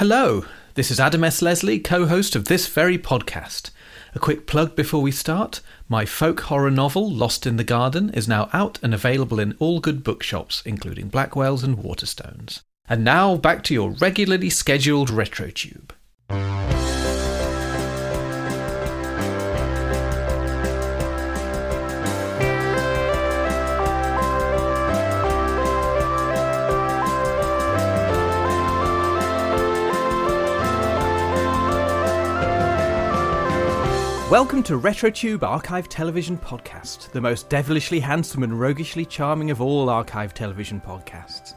Hello, this is Adam S. Leslie, co host of this very podcast. A quick plug before we start my folk horror novel, Lost in the Garden, is now out and available in all good bookshops, including Blackwell's and Waterstones. And now back to your regularly scheduled RetroTube. Welcome to RetroTube Archive Television Podcast, the most devilishly handsome and roguishly charming of all archive television podcasts.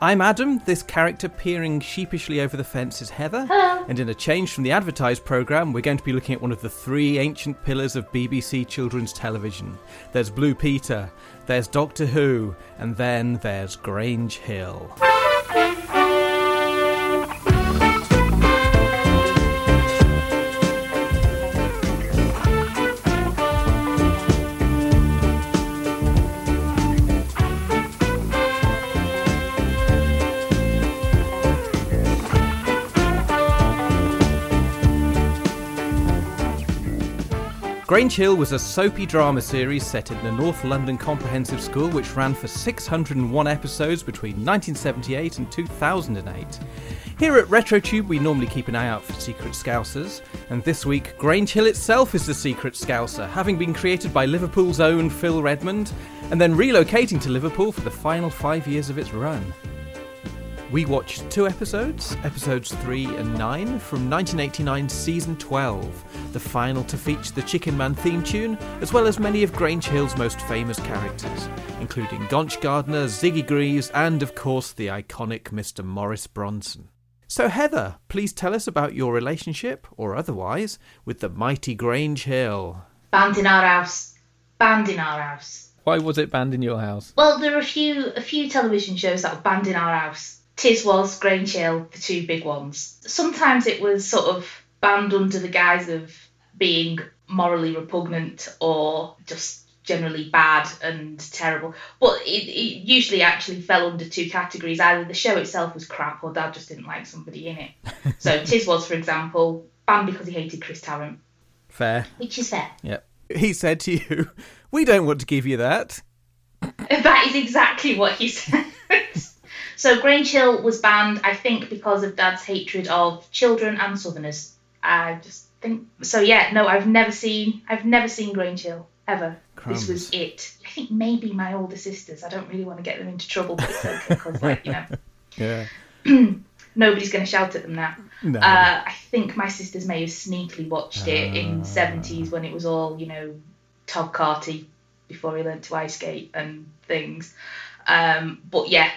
I'm Adam, this character peering sheepishly over the fence is Heather, Hello. and in a change from the advertised programme, we're going to be looking at one of the three ancient pillars of BBC children's television. There's Blue Peter, there's Doctor Who, and then there's Grange Hill. Grange Hill was a soapy drama series set in the North London Comprehensive School which ran for 601 episodes between 1978 and 2008. Here at RetroTube, we normally keep an eye out for secret scousers, and this week, Grange Hill itself is the secret scouser, having been created by Liverpool's own Phil Redmond, and then relocating to Liverpool for the final five years of its run. We watched two episodes, episodes 3 and 9, from 1989 season 12, the final to feature the Chicken Man theme tune, as well as many of Grange Hill's most famous characters, including Gonch Gardner, Ziggy Greaves, and of course the iconic Mr. Maurice Bronson. So, Heather, please tell us about your relationship, or otherwise, with the mighty Grange Hill. Banned in our house. Banned in our house. Why was it banned in your house? Well, there are a few a few television shows that were banned in our house. Tiswas Grange Hill, the two big ones. Sometimes it was sort of banned under the guise of being morally repugnant or just generally bad and terrible. But it, it usually actually fell under two categories. Either the show itself was crap or Dad just didn't like somebody in it. so Tiswas, for example, banned because he hated Chris Tarrant, Fair. which is fair. Yep. He said to you, We don't want to give you that. That is exactly what he said. So Grange Hill was banned, I think, because of Dad's hatred of children and Southerners. I just think so. Yeah, no, I've never seen, I've never seen Grange Hill ever. This was it. I think maybe my older sisters. I don't really want to get them into trouble, but it's okay because, like, you know, Yeah. nobody's going to shout at them now. No. Uh, I think my sisters may have sneakily watched it in the 70s when it was all, you know, Todd Carty before he learned to ice skate and things. Um, but yeah,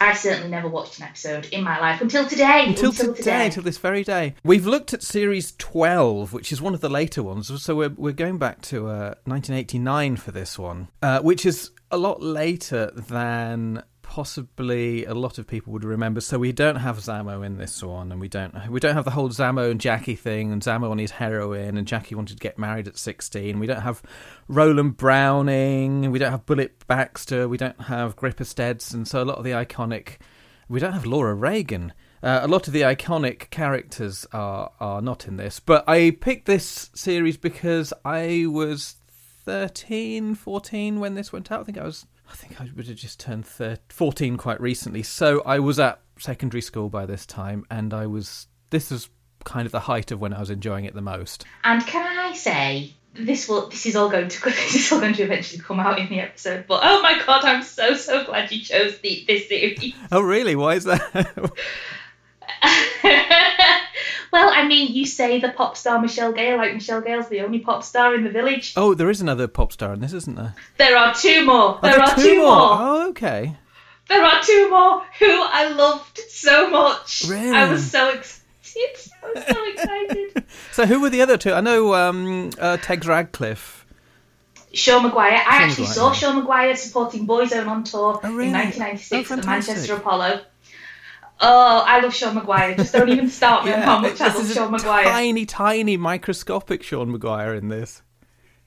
I certainly never watched an episode in my life until today. until, today, until this very day. We've looked at series 12, which is one of the later ones. So we're, we're going back to uh, 1989 for this one, uh, which is a lot later than possibly a lot of people would remember. So we don't have Zamo in this one, and we don't we don't have the whole Zamo and Jackie thing, and Zamo on his heroin, and Jackie wanted to get married at 16. We don't have Roland Browning, we don't have Bullet Baxter, we don't have Gripper Stebson. So a lot of the iconic. We don't have Laura Reagan. Uh, a lot of the iconic characters are are not in this, but I picked this series because I was 13, 14 when this went out. I think I was I think I would have just turned thir 14 quite recently. So I was at secondary school by this time and I was this was kind of the height of when I was enjoying it the most. And can I say, this will this is all going to this is all going to eventually come out in the episode. But oh my god, I'm so so glad you chose the, this series. Oh really? Why is that? well, I mean, you say the pop star Michelle Gale, like Michelle Gale's the only pop star in the village. oh, there is another pop star in this, isn't there? There are two more. Oh, There there are two more. Oh, okay. There are two more who I loved so much. Really? I was so excited. I was so excited. So who were the other two? I know um, uh, Tegs Ratcliffe. Sean Maguire. I Sean actually Maguire, saw yeah. Sean Maguire supporting Boyzone on tour Oh, really? in 1996 Oh, at the. Manchester Apollo. Oh, I love Sean Maguire. Just don't even start me on how much I love Sean a Maguire. tiny, tiny, microscopic Sean Maguire in this.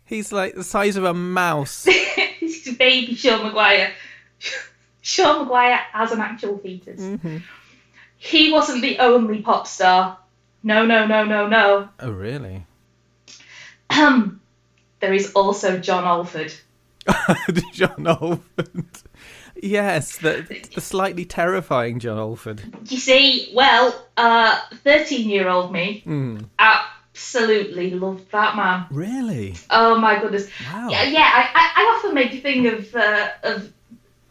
He's like the size of a mouse. this is baby Sean Maguire. Sean Maguire as an actual fetus. Mm-hmm. he wasn't the only pop star. No, no, no, no, no. Oh, really? Um, there is also John Alford. John Alford. Yes, the, the slightly terrifying John Alford. You see, well, uh, 13 year old me Mm. absolutely loved that man. Really? Oh my goodness. Wow. Yeah, yeah I, I, I often make a thing of, uh, of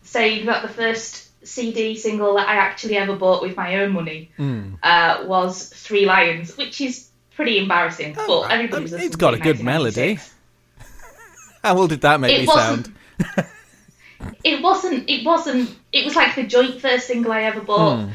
saying that the first CD single that I actually ever bought with my own money Mm. uh, was Three Lions, which is pretty embarrassing. Oh, but everybody's I mean, It's got a good melody. How well did that make It me sound? It wasn't. It wasn't. It was like the joint first single I ever bought Hmm.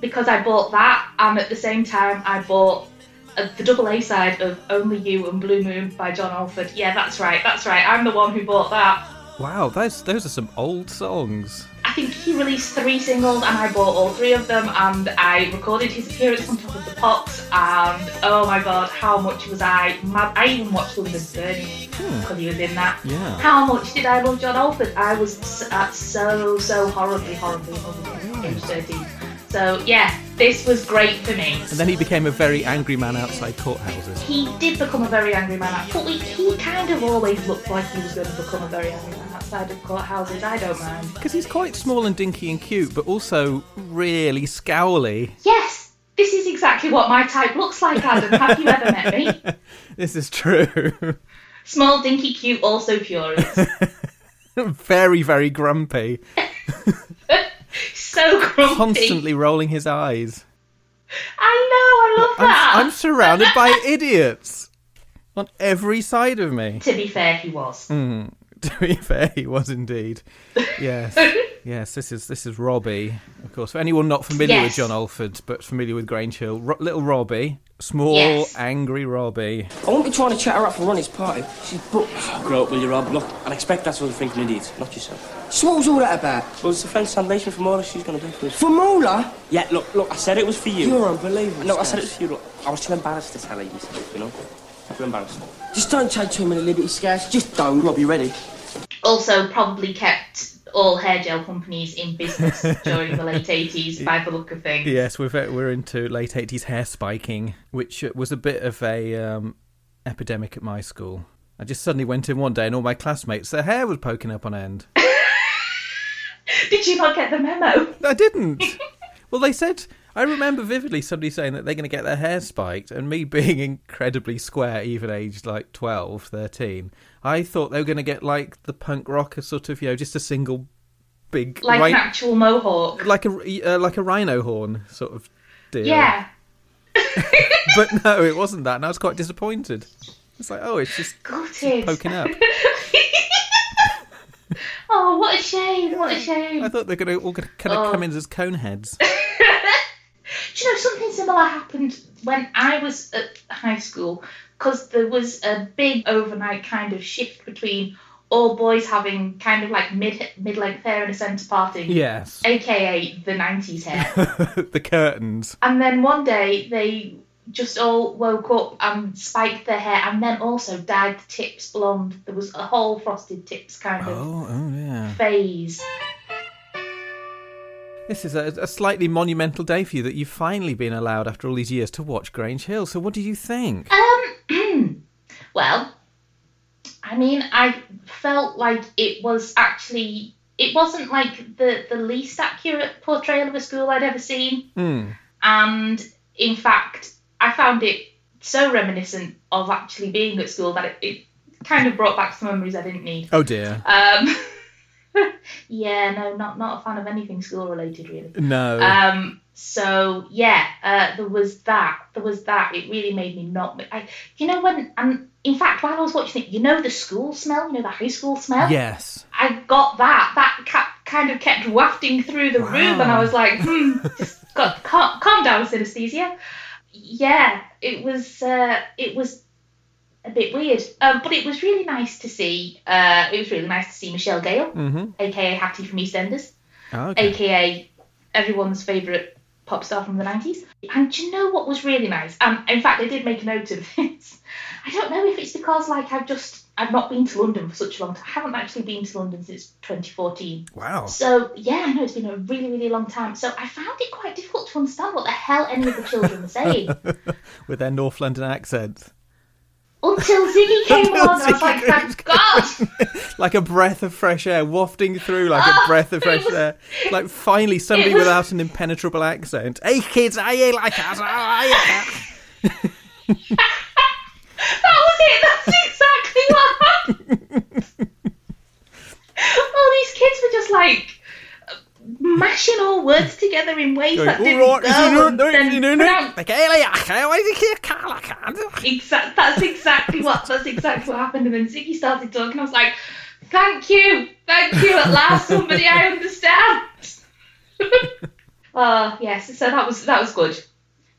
because I bought that, and at the same time I bought uh, the double A side of Only You and Blue Moon by John Alford. Yeah, that's right. That's right. I'm the one who bought that. Wow, those those are some old songs. I think he released three singles, and I bought all three of them, and I recorded his appearance on top of the pops, and oh my god, how much was I mad! I even watched London Burning because he was in that. Yeah. How much did I love John Alford? I was uh, so, so horribly, horribly in love with him age 13. So, yeah, this was great for me. And then he became a very angry man outside courthouses. He did become a very angry man, but we, he kind of always looked like he was going to become a very angry man outside of courthouses. I don't mind. Because he's quite small and dinky and cute, but also really scowly. Yes, this is exactly what my type looks like, Adam. Have you ever met me? This is true. Small, dinky, cute, also furious. very, very grumpy. So grumpy. Constantly rolling his eyes. I know, I love I'm, that. I'm surrounded by idiots on every side of me. To be fair, he was. Hmm. To be fair, he was indeed. Yes, yes. This is this is Robbie, of course. For anyone not familiar with John Alford, but familiar with Grange Hill, Ro- little Robbie, small, Yes. angry Robbie. I won't be trying to chat her up for Ronnie's party. She's booked. Grow up, will you, Rob? Look, I expect that's what you're thinking idiot, not yourself. So what was all that about? Well, it's a French translation for all that she's going to do for us. For Mola? Yeah, look, look, I said it was for you. You're unbelievable. No, I said it was for you. Look, I was too embarrassed to tell her yourself, you know? Too embarrassed. Just don't take too many liberties, Scouts. Just don't. Rob, you ready? Also probably kept all hair gel companies in business during the late 80s by the look of things. Yes, we're we're into late eighties hair spiking, which was a bit of a um, epidemic at my school. I just suddenly went in one day, and all my classmates, their hair was poking up on end. Did you not get the memo? I didn't. well, they said. I remember vividly somebody saying that they're going to get their hair spiked, and me being incredibly square, even aged like 12, 13, I thought they were going to get like the punk rocker sort of, you know, just a single big, Like ri- an actual mohawk. like a uh, like a rhino horn sort of deal. Yeah. but no, it wasn't that, and I was quite disappointed. It's like, oh, it's just Gutted. poking up. oh, what a shame. What a shame. I thought they're going to all gonna kind of Oh. come in as cone heads. Do you know something similar happened when I was at high school? Because there was a big overnight kind of shift between all boys having kind of like mid mid length hair and a centre parting, Yes, aka the 90s hair. the curtains. and then one day they just all woke up and spiked their hair and then also dyed the tips blonde. There was a whole frosted tips kind of Oh, oh yeah. phase. This is a, a slightly monumental day for you that you've finally been allowed, after all these years, to watch Grange Hill. So, what do you think? Um, well, I mean, I felt like it was actually it wasn't like the the least accurate portrayal of a school I'd ever seen, Hmm. and in fact, I found it so reminiscent of actually being at school that it, it kind of brought back some memories I didn't need. Oh dear. Um, yeah, no, not not a fan of anything school related really. No. Um, so yeah, uh, there was that. There was that. It really made me not. I, you know when, and in fact, while I was watching it, you know the school smell, you know the high school smell. yes. I got that. That ca- kind of kept wafting through the room, and I was like, hmm, just got calm, calm down, synesthesia. Yeah, it was. Uh, it was a bit weird, um, but it was really nice to see. Uh, it was really nice to see Michelle Gale, Mm-hmm. aka Hattie from EastEnders Okay. aka everyone's favourite pop star from the 90s. And do you know what was really nice? And in fact, I did make a note of this. I don't know if it's because like I've just I've not been to London for such a long time. I haven't actually been to London since 2014. Wow. So yeah, I know it's been a really, really long time. So I found it quite difficult to understand what the hell any of the children were saying With their North London accents. Until Ziggy came Until on. And I was like, Ziggy thank God. like a breath of fresh air wafting through like a Ah, breath of fresh was- air. Like finally somebody was- without an impenetrable accent. Hey kids, are you like us? Are you That was it. That's exactly what happened. all these kids were just like mashing all words together in ways Going, that didn't right, go. is it and not- then is it not- pronounce- like, hey, like, okay, why is it here, Carl? I can't." That's exactly what. That's exactly what happened. And then Ziggy started talking. I was like, "Thank you, thank you. At last, somebody I understand." uh yes. So that was that was good.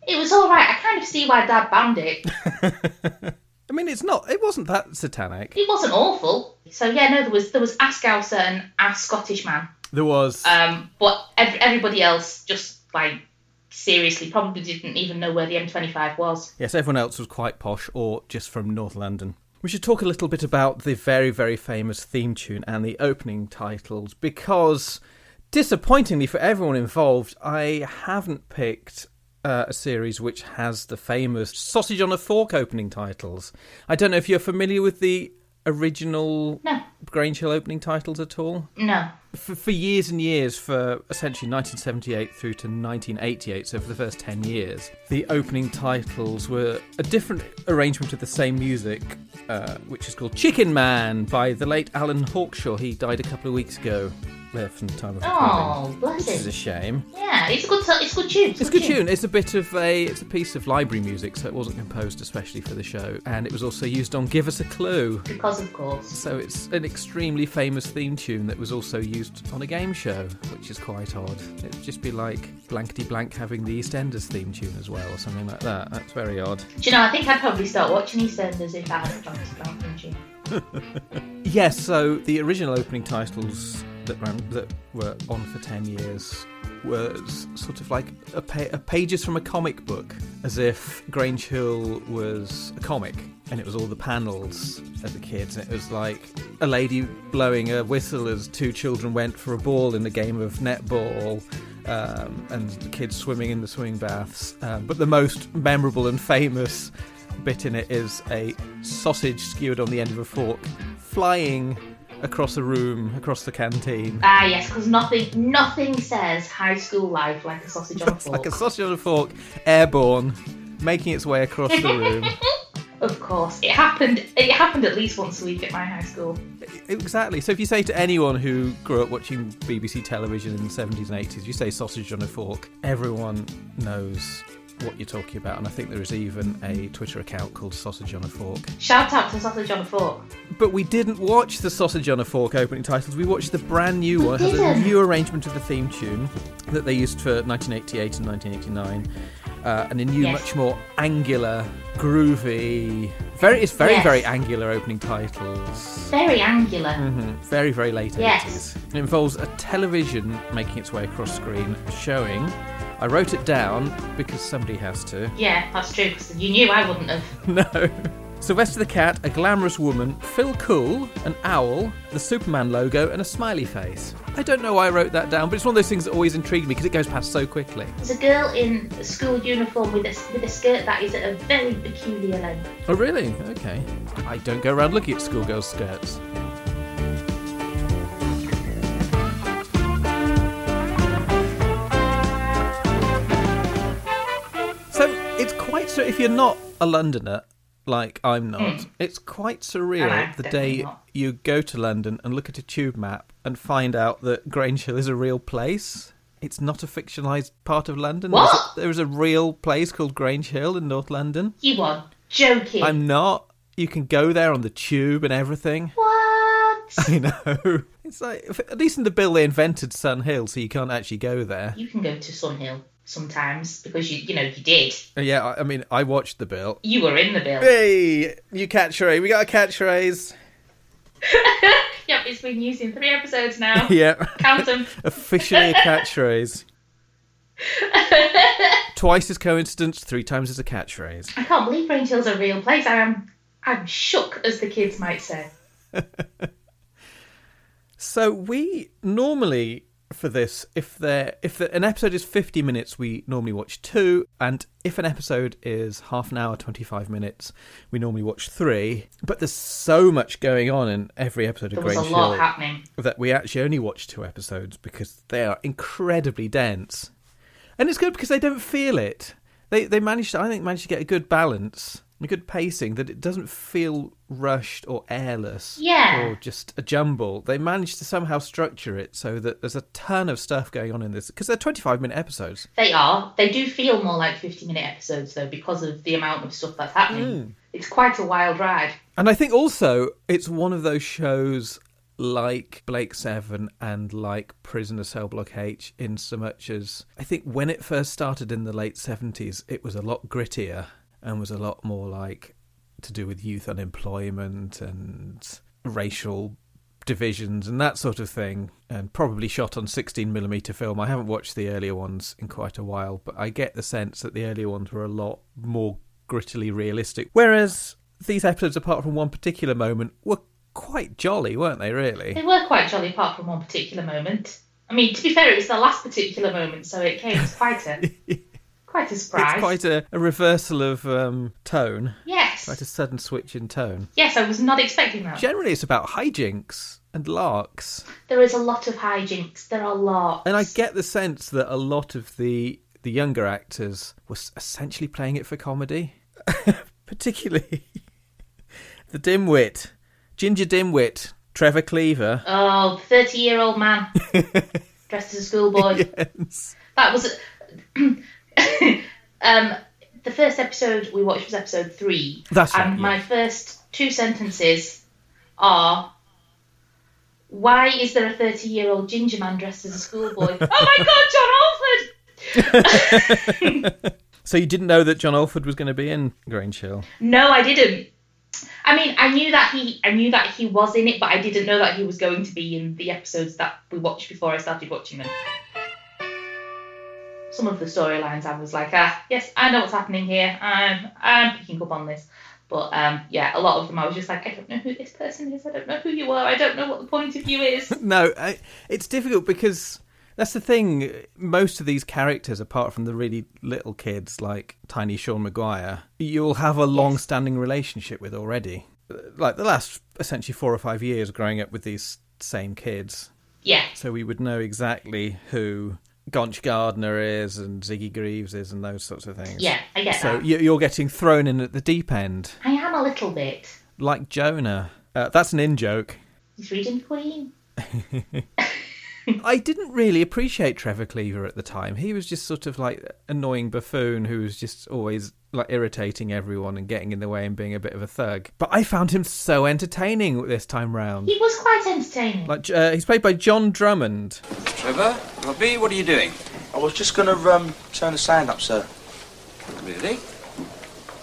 It was all right. I kind of see why Dad banned it. I mean, it's not. It wasn't that satanic. It wasn't awful. So yeah, no, there was there was Askauser and a Scottish man. There was. Um, but ev- everybody else just like seriously probably didn't even know where the M25 was. Yes, everyone else was quite posh or just from North London. We should talk a little bit about the very, very famous theme tune and the opening titles because, disappointingly for everyone involved, I haven't picked uh, a series which has the famous Sausage on a Fork opening titles. I don't know if you're familiar with the original No, Grange Hill opening titles at all no. for, for years and years, for essentially 1978 through to 1988, so for the first 10 years, the opening titles were a different arrangement of the same music, uh, which is called Chicken Man by the late Alan Hawkshaw. He died a couple of weeks ago, there from the time of oh, recording. Oh, bless Which is a him. shame. Yeah, it's a good. It's a good tune. It's a good tune. It's a bit of a it's a piece of library music, so it wasn't composed especially for the show, and it was also used on Give Us a Clue. Because of course. So it's an extremely famous theme tune that was also used on a game show, which is quite odd. It'd just be like blankety blank having the EastEnders theme tune as well, or something like that. That's very odd. Do you know? I think I'd probably start watching EastEnders if I had a chance to film tune. Yes, so the original opening titles that ran that were on for ten years was sort of like a, pa- a pages from a comic book, as if Grange Hill was a comic, and it was all the panels of the kids. And it was like a lady blowing a whistle as two children went for a ball in a game of netball. Um, and the kids swimming in the swimming baths. Um, but the most memorable and famous bit in it is a sausage skewered on the end of a fork flying across the room, across the canteen. Ah, yes, because nothing, nothing says high school life like a sausage on a fork. like a sausage on a fork, airborne, making its way across the room. Of course, it happened. It happened at least once a week at my high school. exactly. So if you say to anyone who grew up watching BBC television in the 70s and 80s, you say sausage on a fork, everyone knows what you're talking about. And I think there is even a Twitter account called Sausage on a Fork. Shout out to sausage on a fork. But we didn't watch the Sausage on a Fork opening titles. We watched the brand new one. It has a new arrangement of the theme tune that they used for 1988 and 1989, uh, and a new, Yes. much more angular, groovy. Very, it's very, Yes. very angular opening titles. Very angular. Mhm. Very, very late Yes. 80s. It involves a television making its way across screen, showing. I wrote it down because somebody has to. Yeah, that's true. Because you knew I wouldn't have. No. Sylvester the Cat, a glamorous woman, Phil Cool, an owl, the Superman logo, and a smiley face. I don't know why I wrote that down, but it's one of those things that always intrigued me because it goes past so quickly. There's a girl in a school uniform with a with a skirt that is at a very peculiar length. Oh, really? Okay. I don't go around looking at schoolgirls' skirts. You're not a Londoner, like I'm not, hmm. it's quite surreal No, the day not. you go to London and look at a tube map and find out that Grange Hill is a real place. It's not a fictionalized part of London. There's a- There is a real place called Grange Hill in North London. You are joking. I'm not. You can go there on the tube and everything. What? I know. It's like at least in the bill they invented Sun Hill, so you can't actually go there. You can go to Sunhill sometimes because you you know you did. Uh, Yeah, I- I mean, I watched the bill. You were in the bill. Hey, new catchphrase. We got a catchphrase. yep, it's been used in three episodes now. Yeah, Count them. officially a catchphrase. Twice as coincidence, three times as a catchphrase. I can't believe Hill's a real place. I am I'm shook, as the kids might say. So we normally for this, if there if the, an episode is fifty minutes, we normally watch two, and if an episode is half an hour, twenty five minutes, we normally watch three. But there's so much going on in every episode There of was Grange a lot happening. that we actually only watch two episodes because they are incredibly dense, and it's good because they don't feel it. They they managed, to, I think, managed to get a good balance, a good pacing that it doesn't feel rushed or airless, Yeah. or just a jumble. They managed to somehow structure it so that there's a ton of stuff going on in this because they're 25 minute episodes. They are. They do feel more like 50 minute episodes, though, because of the amount of stuff that's happening. Mm. It's quite a wild ride. And I think also it's one of those shows like Blake Seven and like Prisoner Cell Block H in so much as I think when it first started in the late 70s, it was a lot grittier and was a lot more like to do with youth unemployment and racial divisions and that sort of thing and probably shot on 16 millimeter film i haven't watched the earlier ones in quite a while but i get the sense that the earlier ones were a lot more grittily realistic whereas these episodes apart from one particular moment were quite jolly weren't they really They were quite jolly, apart from one particular moment. I mean, to be fair, it was the last particular moment, so it came as quite a quite a surprise. it's quite a, a reversal of um, tone yes, quite a sudden switch in tone yes, I was not expecting that. generally it's about hijinks and larks There is a lot of hijinks. There are lots. And I get the sense that a lot of the the younger actors were essentially playing it for comedy, particularly the dimwit, ginger dimwit, Trevor Cleaver. Oh, 30 year old man dressed as a schoolboy. Yes. That was. um, the first episode we watched was episode three. That's right, And yeah. my first two sentences are. Why is there a 30 year old ginger man dressed as a schoolboy? oh my god, John Alford! So you didn't know that John Alford was going to be in Grange Hill? No, I didn't. I mean, I knew that he, I knew that he was in it, but I didn't know that he was going to be in the episodes that we watched before I started watching them. Some of the storylines, I was like, ah, yes, I know what's happening here. I'm, I'm picking up on this. But um, yeah, a lot of them, I was just like, I don't know who this person is. I don't know who you are. I don't know what the point of view is. No, I, it's difficult because that's the thing. Most of these characters, apart from the really little kids like Tiny Sean Maguire, you'll have a long-standing relationship with already. Like the last essentially four or five years growing up with these same kids, Yeah, so we would know exactly who Gonch Gardner is and Ziggy Greaves is and those sorts of things. yeah, I get So that. you- you're getting thrown in at the deep end, I am a little bit. like Jonah. Uh, that's an in joke. He's reading Queen. I didn't really appreciate Trevor Cleaver at the time. He was just sort of like annoying buffoon who was just always like irritating everyone and getting in the way and being a bit of a thug. But I found him so entertaining this time round. He was quite entertaining. Like uh, he's played by John Drummond. Trevor, Robbie, what are you doing? I was just gonna um, turn the sand up, sir. Really?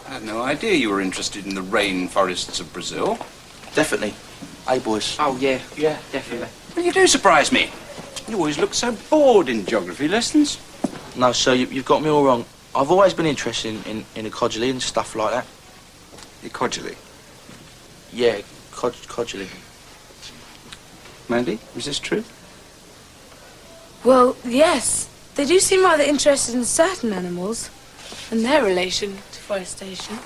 I had no idea you were interested in the rainforests of Brazil. Definitely. Hey, boys. Oh, yeah. Yeah. Definitely. Well, you do surprise me. You always look so bored in geography lessons. No, sir, you, you've got me all wrong. I've always been interested in, in, in ecology and stuff like that. Ecology. Yeah, cod, codgely. Mandy, is this true? Well, yes. They do seem rather interested in certain animals and their relation to forestation.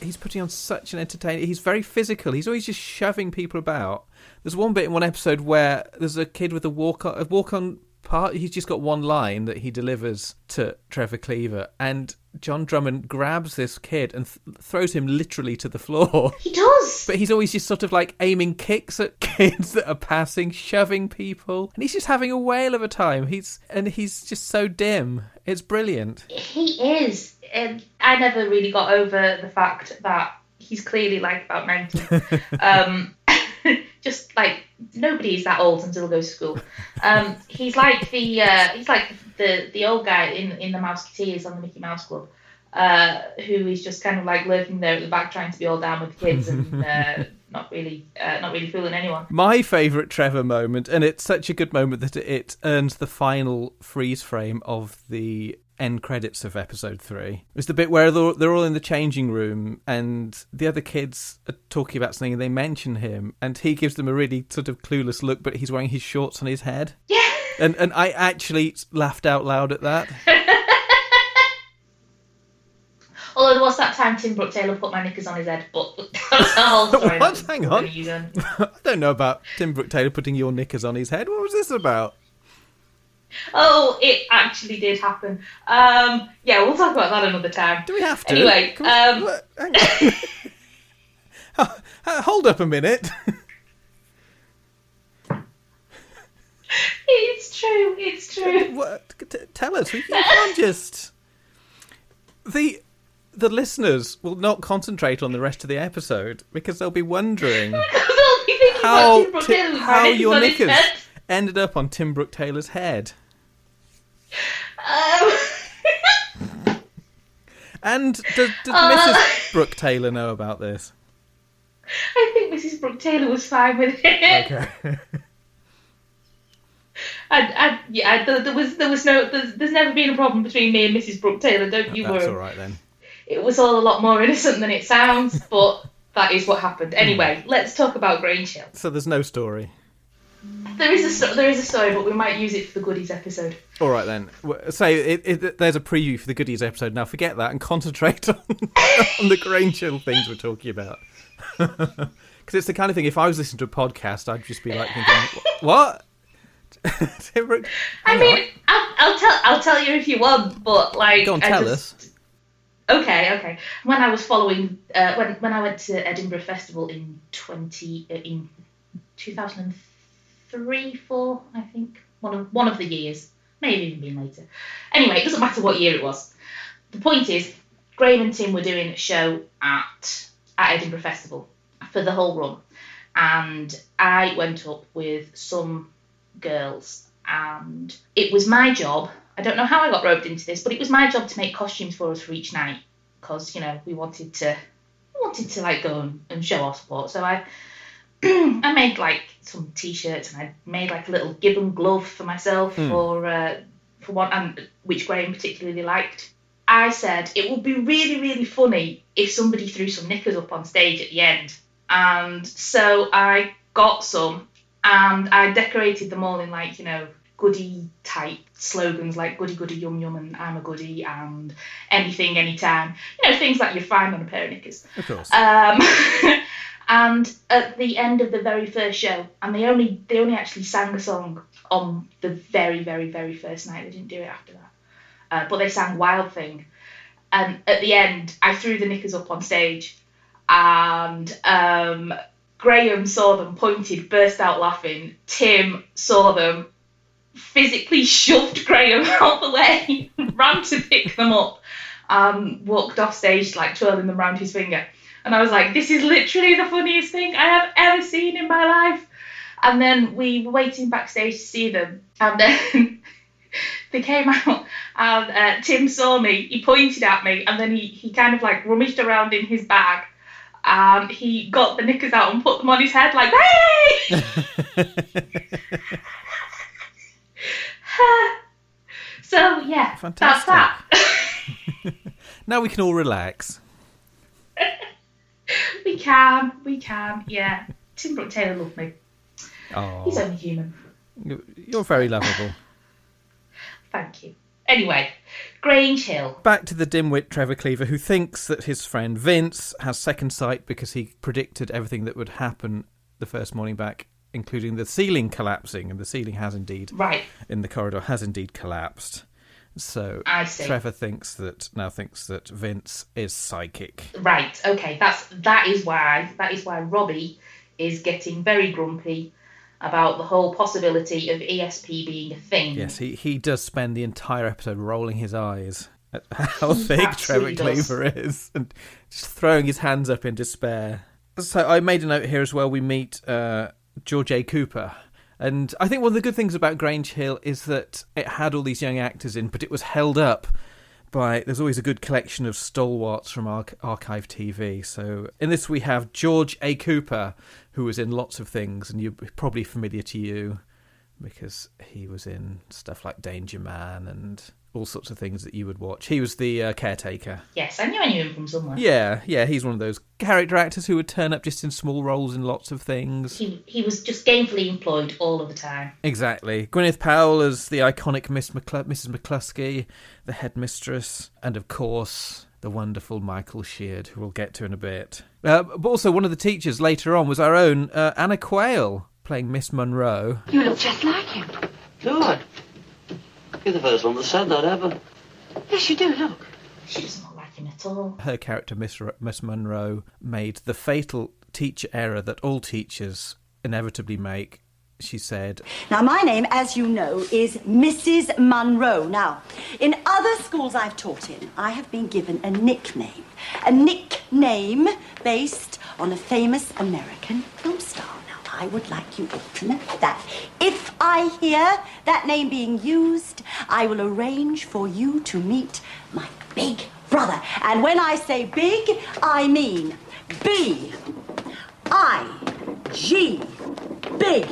He's putting on such an entertaining. He's very physical. He's always just shoving people about. There's one bit in one episode where there's a kid with a walk on, a walk on part. He's just got one line that he delivers to Trevor Cleaver, and John Drummond grabs this kid and th- throws him literally to the floor. he does. But he's always just sort of like aiming kicks at kids that are passing, shoving people, and he's just having a whale of a time. He's and he's just so dim. It's brilliant. He is. And I never really got over the fact that he's clearly like about 90. um, just like nobody is that old until they go to school. Um, he's like the uh, he's like the the old guy in in the Mouseketeers on the Mickey Mouse Club. Uh, who is just kind of like lurking there at the back, trying to be all down with the kids and uh, not really, uh, not really fooling anyone. My favourite Trevor moment, and it's such a good moment that it earns the final freeze frame of the end credits of episode three. It's the bit where they're, they're all in the changing room and the other kids are talking about something and they mention him and he gives them a really sort of clueless look, but he's wearing his shorts on his head. Yeah. And and I actually laughed out loud at that. Although there was that time Tim Brooke Taylor put my knickers on his head, but that's a whole story. What? Hang on. gonna use then. I don't know about Tim Brooke Taylor putting your knickers on his head. What was this about? Oh, it actually did happen. Um, yeah, we'll talk about that another time. Do we have to? Anyway, we- um, on. Uh, Hold up a minute. It's true. It's true. what? T- tell us. You can't just. The the listeners will not concentrate on the rest of the episode because they'll be wondering They'll be how about Tim Brooke Ti- Taylor with my how your knickers ended up on Tim Brooke Taylor's head. Um, And does, does Uh. Mrs. Brooke Taylor know about this? I think Mrs. Brooke Taylor was fine with it. Okay. And yeah, there, there was there was no there's, there's never been a problem between me and Mrs. Brooke Taylor. Don't you That's worry. all right then. It was all a lot more innocent than it sounds, but that is what happened. Anyway, let's talk about Grange Hill. So there's no story. There is a there is a story, but we might use it for the goodies episode. All right then. Say it, it, there's a preview for the goodies episode. Now forget that and concentrate on, on the Grange Hill things we're talking about. Because it's the kind of thing. If I was listening to a podcast, I'd just be like thinking, "What?" Tim I mean. I'll, I'll tell I'll tell you if you want, but like Go on, tell just- us. Okay, okay. When I was following, uh, when when I went to Edinburgh Festival in twenty uh, in two thousand and three, four, I think one of one of the years, maybe even been later. Anyway, it doesn't matter what year it was. The point is, Graham and Tim were doing a show at at Edinburgh Festival for the whole run, and I went up with some girls, and it was my job. I don't know how I got roped into this, but it was my job to make costumes for us for each night because you know we wanted to we wanted to like go and, and show our support. So I I made like some t-shirts and I made like a little gibbon glove for myself for uh, for one and which Graham particularly liked. I said it would be really really funny if somebody threw some knickers up on stage at the end, and so I got some and I decorated them all in like you know goody type slogans like goody goody yum yum and I'm a goody and anything anytime you know things like you'd find on a pair of knickers Of course. um, and at the end of the very first show, and they only they only actually sang a song on the very very very first night. They didn't do it after that, uh, but they sang Wild Thing. And at the end, I threw the knickers up on stage, and um, Graham saw them, pointed, burst out laughing. Tim saw them, physically shoved Graham out the way, ran to pick them up, and walked off stage like twirling them round his finger. And I was like, this is literally the funniest thing I have ever seen in my life. And then we were waiting backstage to see them. And then they came out and uh, Tim saw me. He pointed at me and then he, he kind of like rummaged around in his bag. And he got the knickers out and put them on his head like, hey! so yeah, Fantastic. that's that. now we can all relax. we can, we can, yeah. Tim Brooke Taylor loved me. Oh, he's only human. you're very lovable. Thank you. Anyway, Grange Hill. Back to the dimwit Trevor Cleaver, who thinks that his friend Vince has second sight because he predicted everything that would happen the first morning back, including the ceiling collapsing, and the ceiling has indeed, Right, in the corridor, has indeed collapsed. So. Trevor thinks that now thinks that Vince is psychic. right. Okay, that's that is why that is why Robbie is getting very grumpy about the whole possibility of ESP being a thing. Yes, he he does spend the entire episode rolling his eyes at how big Trevor does. Cleaver is and just throwing his hands up in despair. So I made a note here as well. We meet uh, George A. Cooper. And I think one of the good things about Grange Hill is that it had all these young actors in, but it was held up by. There's always a good collection of stalwarts from arch- archive TV. So in this we have George A. Cooper, who was in lots of things, and you're probably familiar to you because he was in stuff like Danger Man and all sorts of things that you would watch. He was the uh, caretaker. Yes, I knew I knew him from somewhere. Yeah, yeah, he's one of those character actors who would turn up just in small roles in lots of things. He, he was just gainfully employed all of the time. Exactly. Gwyneth Powell as the iconic Miss McCl- Mrs. McCluskey, the headmistress, and of course the wonderful Michael Sheard, who we'll get to in a bit. Uh, but also one of the teachers later on was our own uh, Anna Quayle playing Miss Monroe. You look just like him. Do I? You're the first one that said that ever. Yes, you do, look. She doesn't look like him at all. Her character, Miss, Ro- Miss Monroe, made the fatal teacher error that all teachers inevitably make. She said, Now, my name, as you know, is Mrs. Munro. Now, in other schools I've taught in, I have been given a nickname. A nickname based on a famous American film star. Now, I would like you all to know that if I hear that name being used, I will arrange for you to meet my big brother. And when I say big, I mean B I G. Big.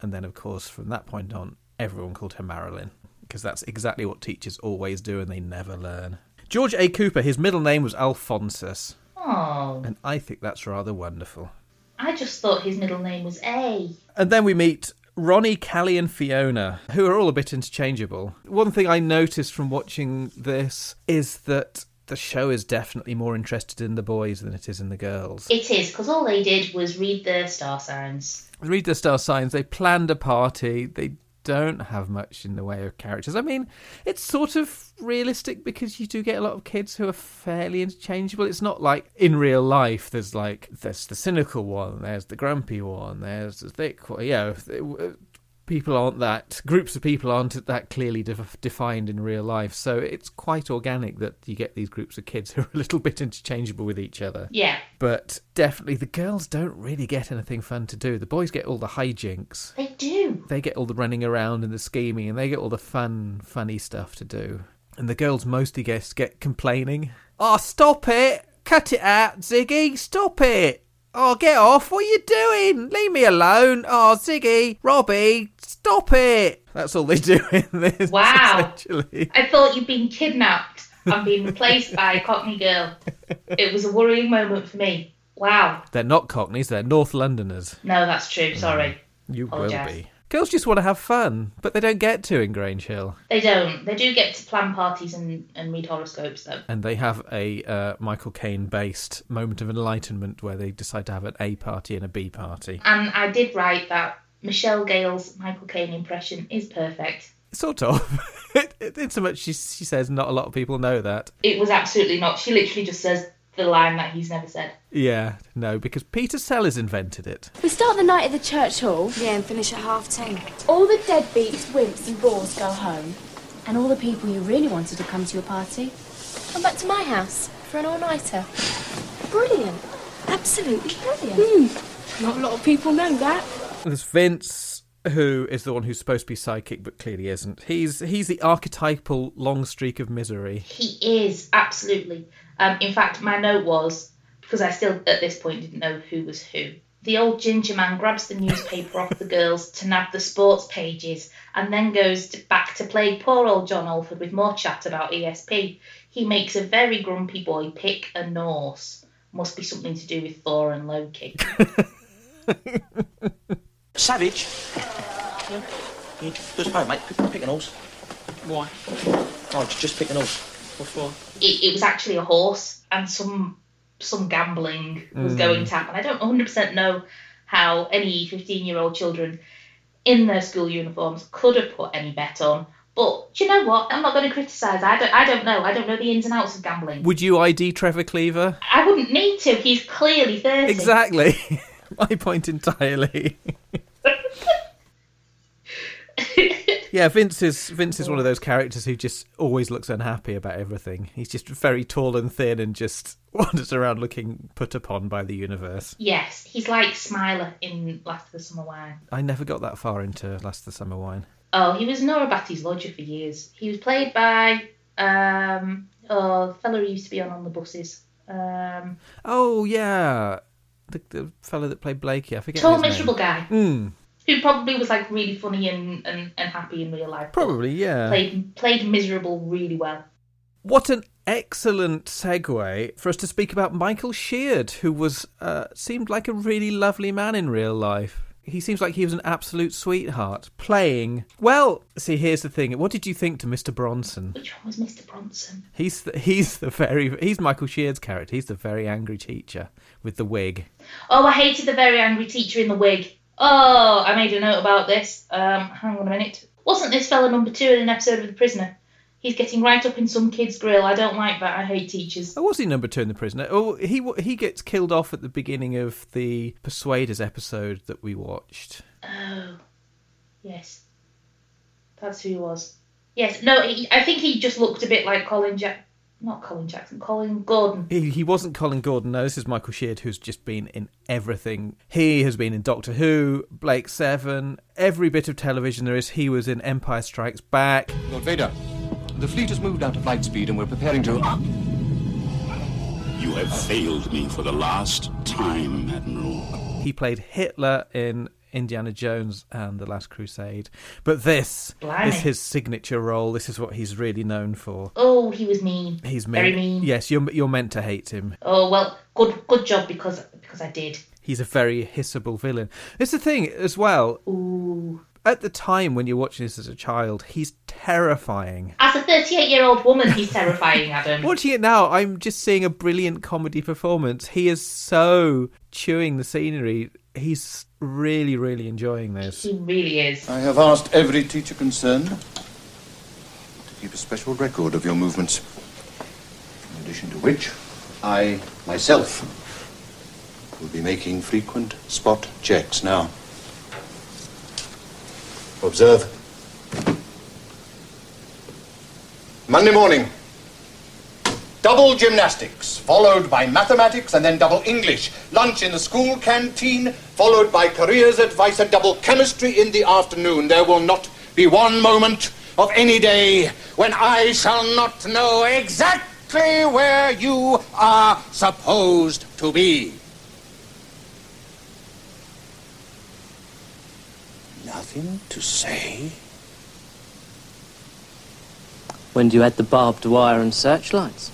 and then of course from that point on, everyone called her Marilyn because that's exactly what teachers always do and they never learn. George A. Cooper, his middle name was Alphonsus, Oh, and I think that's rather wonderful. I just thought his middle name was A. And then we meet Ronnie, Callie, and Fiona, who are all a bit interchangeable. One thing I noticed from watching this is that the show is definitely more interested in the boys than it is in the girls. It is, because all they did was read the star signs. Read the star signs, they planned a party, they don't have much in the way of characters. I mean, it's sort of realistic because you do get a lot of kids who are fairly interchangeable. It's not like in real life. There's like there's the cynical one, there's the grumpy one, there's the thick one. Yeah, people aren't that groups of people aren't that clearly def- defined in real life. So it's quite organic that you get these groups of kids who are a little bit interchangeable with each other. Yeah, But definitely the girls don't really get anything fun to do. The boys get all the hijinks they do. they get all the running around and the scheming and they get all the fun funny stuff to do and the girls mostly get get complaining oh stop it cut it out ziggy stop it oh get off what are you doing leave me alone oh ziggy robbie stop it that's all they do in this Wow. I thought you'd been kidnapped and been replaced by a Cockney girl. It was a worrying moment for me. Wow. they're not cockneys they're north londoners No, that's true. Sorry. Mm. you Apologise. will be girls just want to have fun but they don't get to in grange hill They don't. They do get to plan parties and, and read horoscopes, though. and they have a uh, Michael Caine based moment of enlightenment where they decide to have an A party and a B party. And I did write that Michelle Gale's Michael Caine impression is perfect. Sort of. in so much she, she says not a lot of people know that. It was absolutely not. She literally just says the line that he's never said. Yeah, no, because Peter Sellers invented it. We start the night at the church hall. Yeah, and finish at half ten. All the deadbeats, wimps, and bores go home. And all the people you really wanted to come to your party come back to my house for an all-nighter. Brilliant. Absolutely brilliant. Hmm. Not a lot of people know that. There's Vince, who is the one who's supposed to be psychic but clearly isn't. He's he's the archetypal long streak of misery. He is, absolutely. Um, in fact, my note was, because I still at this point didn't know who was who. The old ginger man grabs the newspaper off the girls to nab the sports pages and then goes to, back to plague poor old John Alford with more chat about ESP. He makes a very grumpy boy pick a Norse. Must be something to do with Thor and Loki. Savage. Yeah. You just fine, mate. Pick, pick an horse. Why? Oh, just pick an horse. For? it, it was actually a horse and some some gambling was Mm. going to happen. I don't 100% know how any 15 year old children in their school uniforms could have put any bet on. But do you know what? I'm not going to criticise. I don't. I don't know. I don't know the ins and outs of gambling. Would you ID Trevor Cleaver? I wouldn't need to. He's clearly 30. Exactly. My point entirely. yeah, Vince is Vince is one of those characters who just always looks unhappy about everything. He's just very tall and thin and just wanders around looking put upon by the universe. Yes, he's like Smiler in Last of the Summer Wine. I never got that far into Last of the Summer Wine. Oh, he was Nora Batty's lodger for years. He was played by um oh fella who used to be on on the buses. Um Oh yeah, the the fellow that played Blakey. I forget. tall his name. miserable guy Mm. Who probably was like really funny and, and, and happy in real life. Probably, yeah. Played played miserable really well. What an excellent segue for us to speak about Michael Sheard, who was uh, seemed like a really lovely man in real life. He seems like he was an absolute sweetheart playing. Well, see, here's the thing. What did you think to Mr. Bronson? Which one was Mr. Bronson? He's the, he's the very he's Michael Sheard's character. He's the very angry teacher with the wig. Oh, I hated the very angry teacher in the wig. Oh, I made a note about this. Um, hang on a minute. Wasn't this fella number two in an episode of The Prisoner? He's getting right up in some kid's grill. I don't like that. I hate teachers. Oh, was he number two in the prisoner? Oh, he he gets killed off at the beginning of the Persuaders episode that we watched. Oh, yes. That's who he was. Yes, no, he, I think he just looked a bit like Colin Jack. Not Colin Jackson, Colin Gordon. He, he wasn't Colin Gordon. No, this is Michael Sheard, who's just been in everything. He has been in Doctor Who, Blake's Seven, every bit of television there is. He was in Empire Strikes Back. Lord Vader, the fleet has moved out of light speed and we're preparing to. You have failed me for the last time, Admiral. He played Hitler in Indiana Jones and The Last Crusade. But this Blimey. is his signature role. This is what he's really known for. Oh, he was mean. He's Very mean. Yes, you're you're meant to hate him. Oh well, good good job because because I did. He's a very hissable villain. It's the thing as well. Ooh. At the time when you're watching this as a child, he's terrifying. As a 38 year old woman, he's terrifying, Adam. Watching it now, I'm just seeing a brilliant comedy performance. He is so chewing the scenery. He's really, really enjoying this. He really is. I have asked every teacher concerned to keep a special record of your movements. In addition to which, I myself will be making frequent spot checks now. Observe. Monday morning. Double gymnastics, followed by mathematics and then double English. Lunch in the school canteen, followed by careers advice and double chemistry in the afternoon. There will not be one moment of any day when I shall not know exactly where you are supposed to be. Nothing to say? When do you add the barbed wire and searchlights?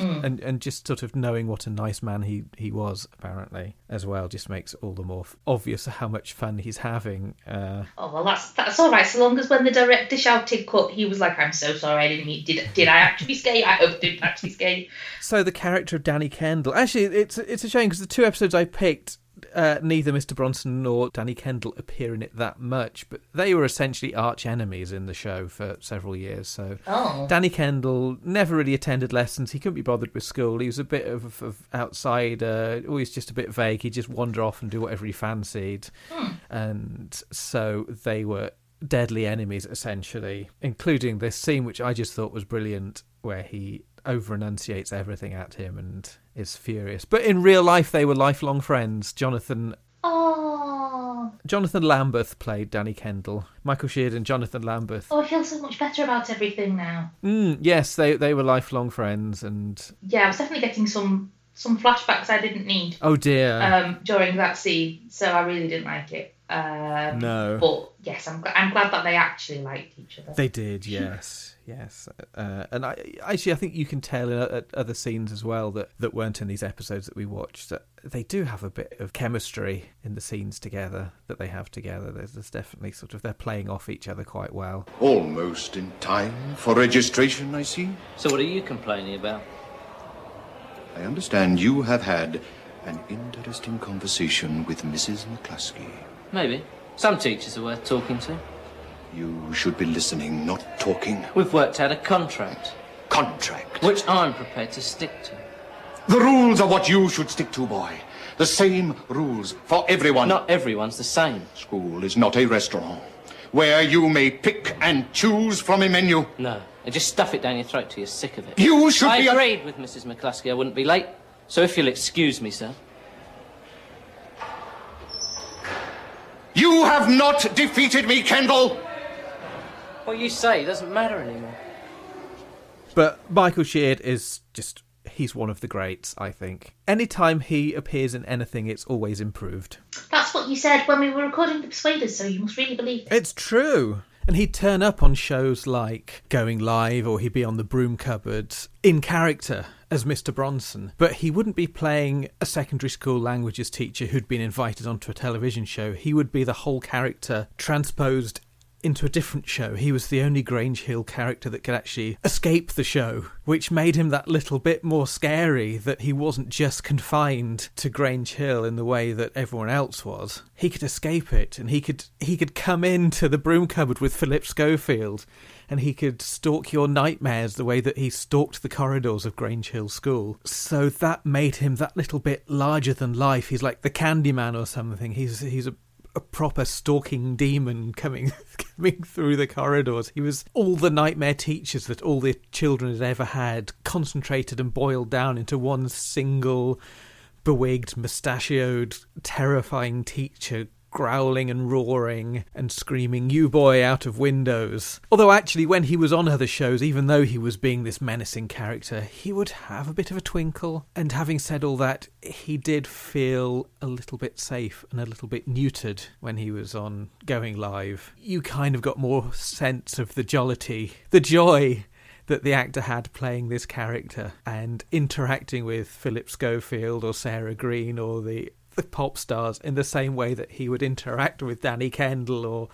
And and just sort of knowing what a nice man he, he was, apparently, as well, just makes all the more f- obvious how much fun he's having. Uh, Oh well, that's that's all right. So long as when the director shouted cut, he was like, "I'm so sorry, I didn't mean. Did did I actually you? I hope I didn't actually you." So the character of Danny Kendall. Actually, it's it's a shame because the two episodes I picked, uh, neither Mr. Bronson nor Danny Kendall appear in it that much, but they were essentially arch enemies in the show for several years. So Oh. Danny Kendall never really attended lessons. He couldn't be bothered with school. He was a bit of, of outsider, always just a bit vague. He'd just wander off and do whatever he fancied, and so they were deadly enemies essentially, including this scene which I just thought was brilliant, where he over enunciates everything at him and is furious. But in real life, they were lifelong friends. Jonathan Oh, Jonathan Lambert played Danny Kendall. Michael Sheard and Jonathan Lambert. oh, I feel so much better about everything now. Mm, yes, they they were lifelong friends, and Yeah, I was definitely getting some some flashbacks I didn't need oh dear, um, during that scene, so I really didn't like it. Um, No. but yes, I'm I'm glad that they actually liked each other. they did. Yes, yes, uh, and I actually I think you can tell in o- other scenes as well that that weren't in these episodes that we watched that they do have a bit of chemistry in the scenes together that they have together. There's, there's definitely sort of they're playing off each other quite well. Almost in time for registration, I see. So what are you complaining about? I understand you have had an interesting conversation with Mrs. McCluskey. Maybe. Some teachers are worth talking to. You should be listening, not talking. We've worked out a contract. Contract. Which I'm prepared to stick to. The rules are what you should stick to, boy. The same rules for everyone. Not everyone's the same. School is not a restaurant where you may pick and choose from a menu. No. And just stuff it down your throat till you're sick of it. You should I be a- agreed with Mrs. McCluskey I wouldn't be late. So if you'll excuse me, sir. You have not defeated me, Kendall. What you say doesn't matter anymore. But Michael Sheard is just he's one of the greats, I think. Anytime he appears in anything, it's always improved. That's what you said when we were recording The Persuaders, so you must really believe it. It's true. And he'd turn up on shows like Going Live or he'd be on the broom cupboard in character as Mr. Bronson. But he wouldn't be playing a secondary school languages teacher who'd been invited onto a television show. He would be the whole character transposed into a different show. He was the only Grange Hill character that could actually escape the show, which made him that little bit more scary that he wasn't just confined to Grange Hill in the way that everyone else was. He could escape it and he could he could come into the broom cupboard with Philip Schofield and he could stalk your nightmares the way that he stalked the corridors of Grange Hill School. So that made him that little bit larger than life. He's like the Candyman or something. He's he's a a proper stalking demon coming coming through the corridors. He was all the nightmare teachers that all the children had ever had, concentrated and boiled down into one single bewigged, mustachioed, terrifying teacher growling and roaring and screaming, You boy, out of windows. Although, actually, when he was on other shows, even though he was being this menacing character, he would have a bit of a twinkle. And having said all that, he did feel a little bit safe and a little bit neutered when he was on Going Live. You kind of got more sense of the jollity, the joy that the actor had playing this character and interacting with Philip Schofield or Sarah Greene or the the pop stars in the same way that he would interact with Danny Kendall or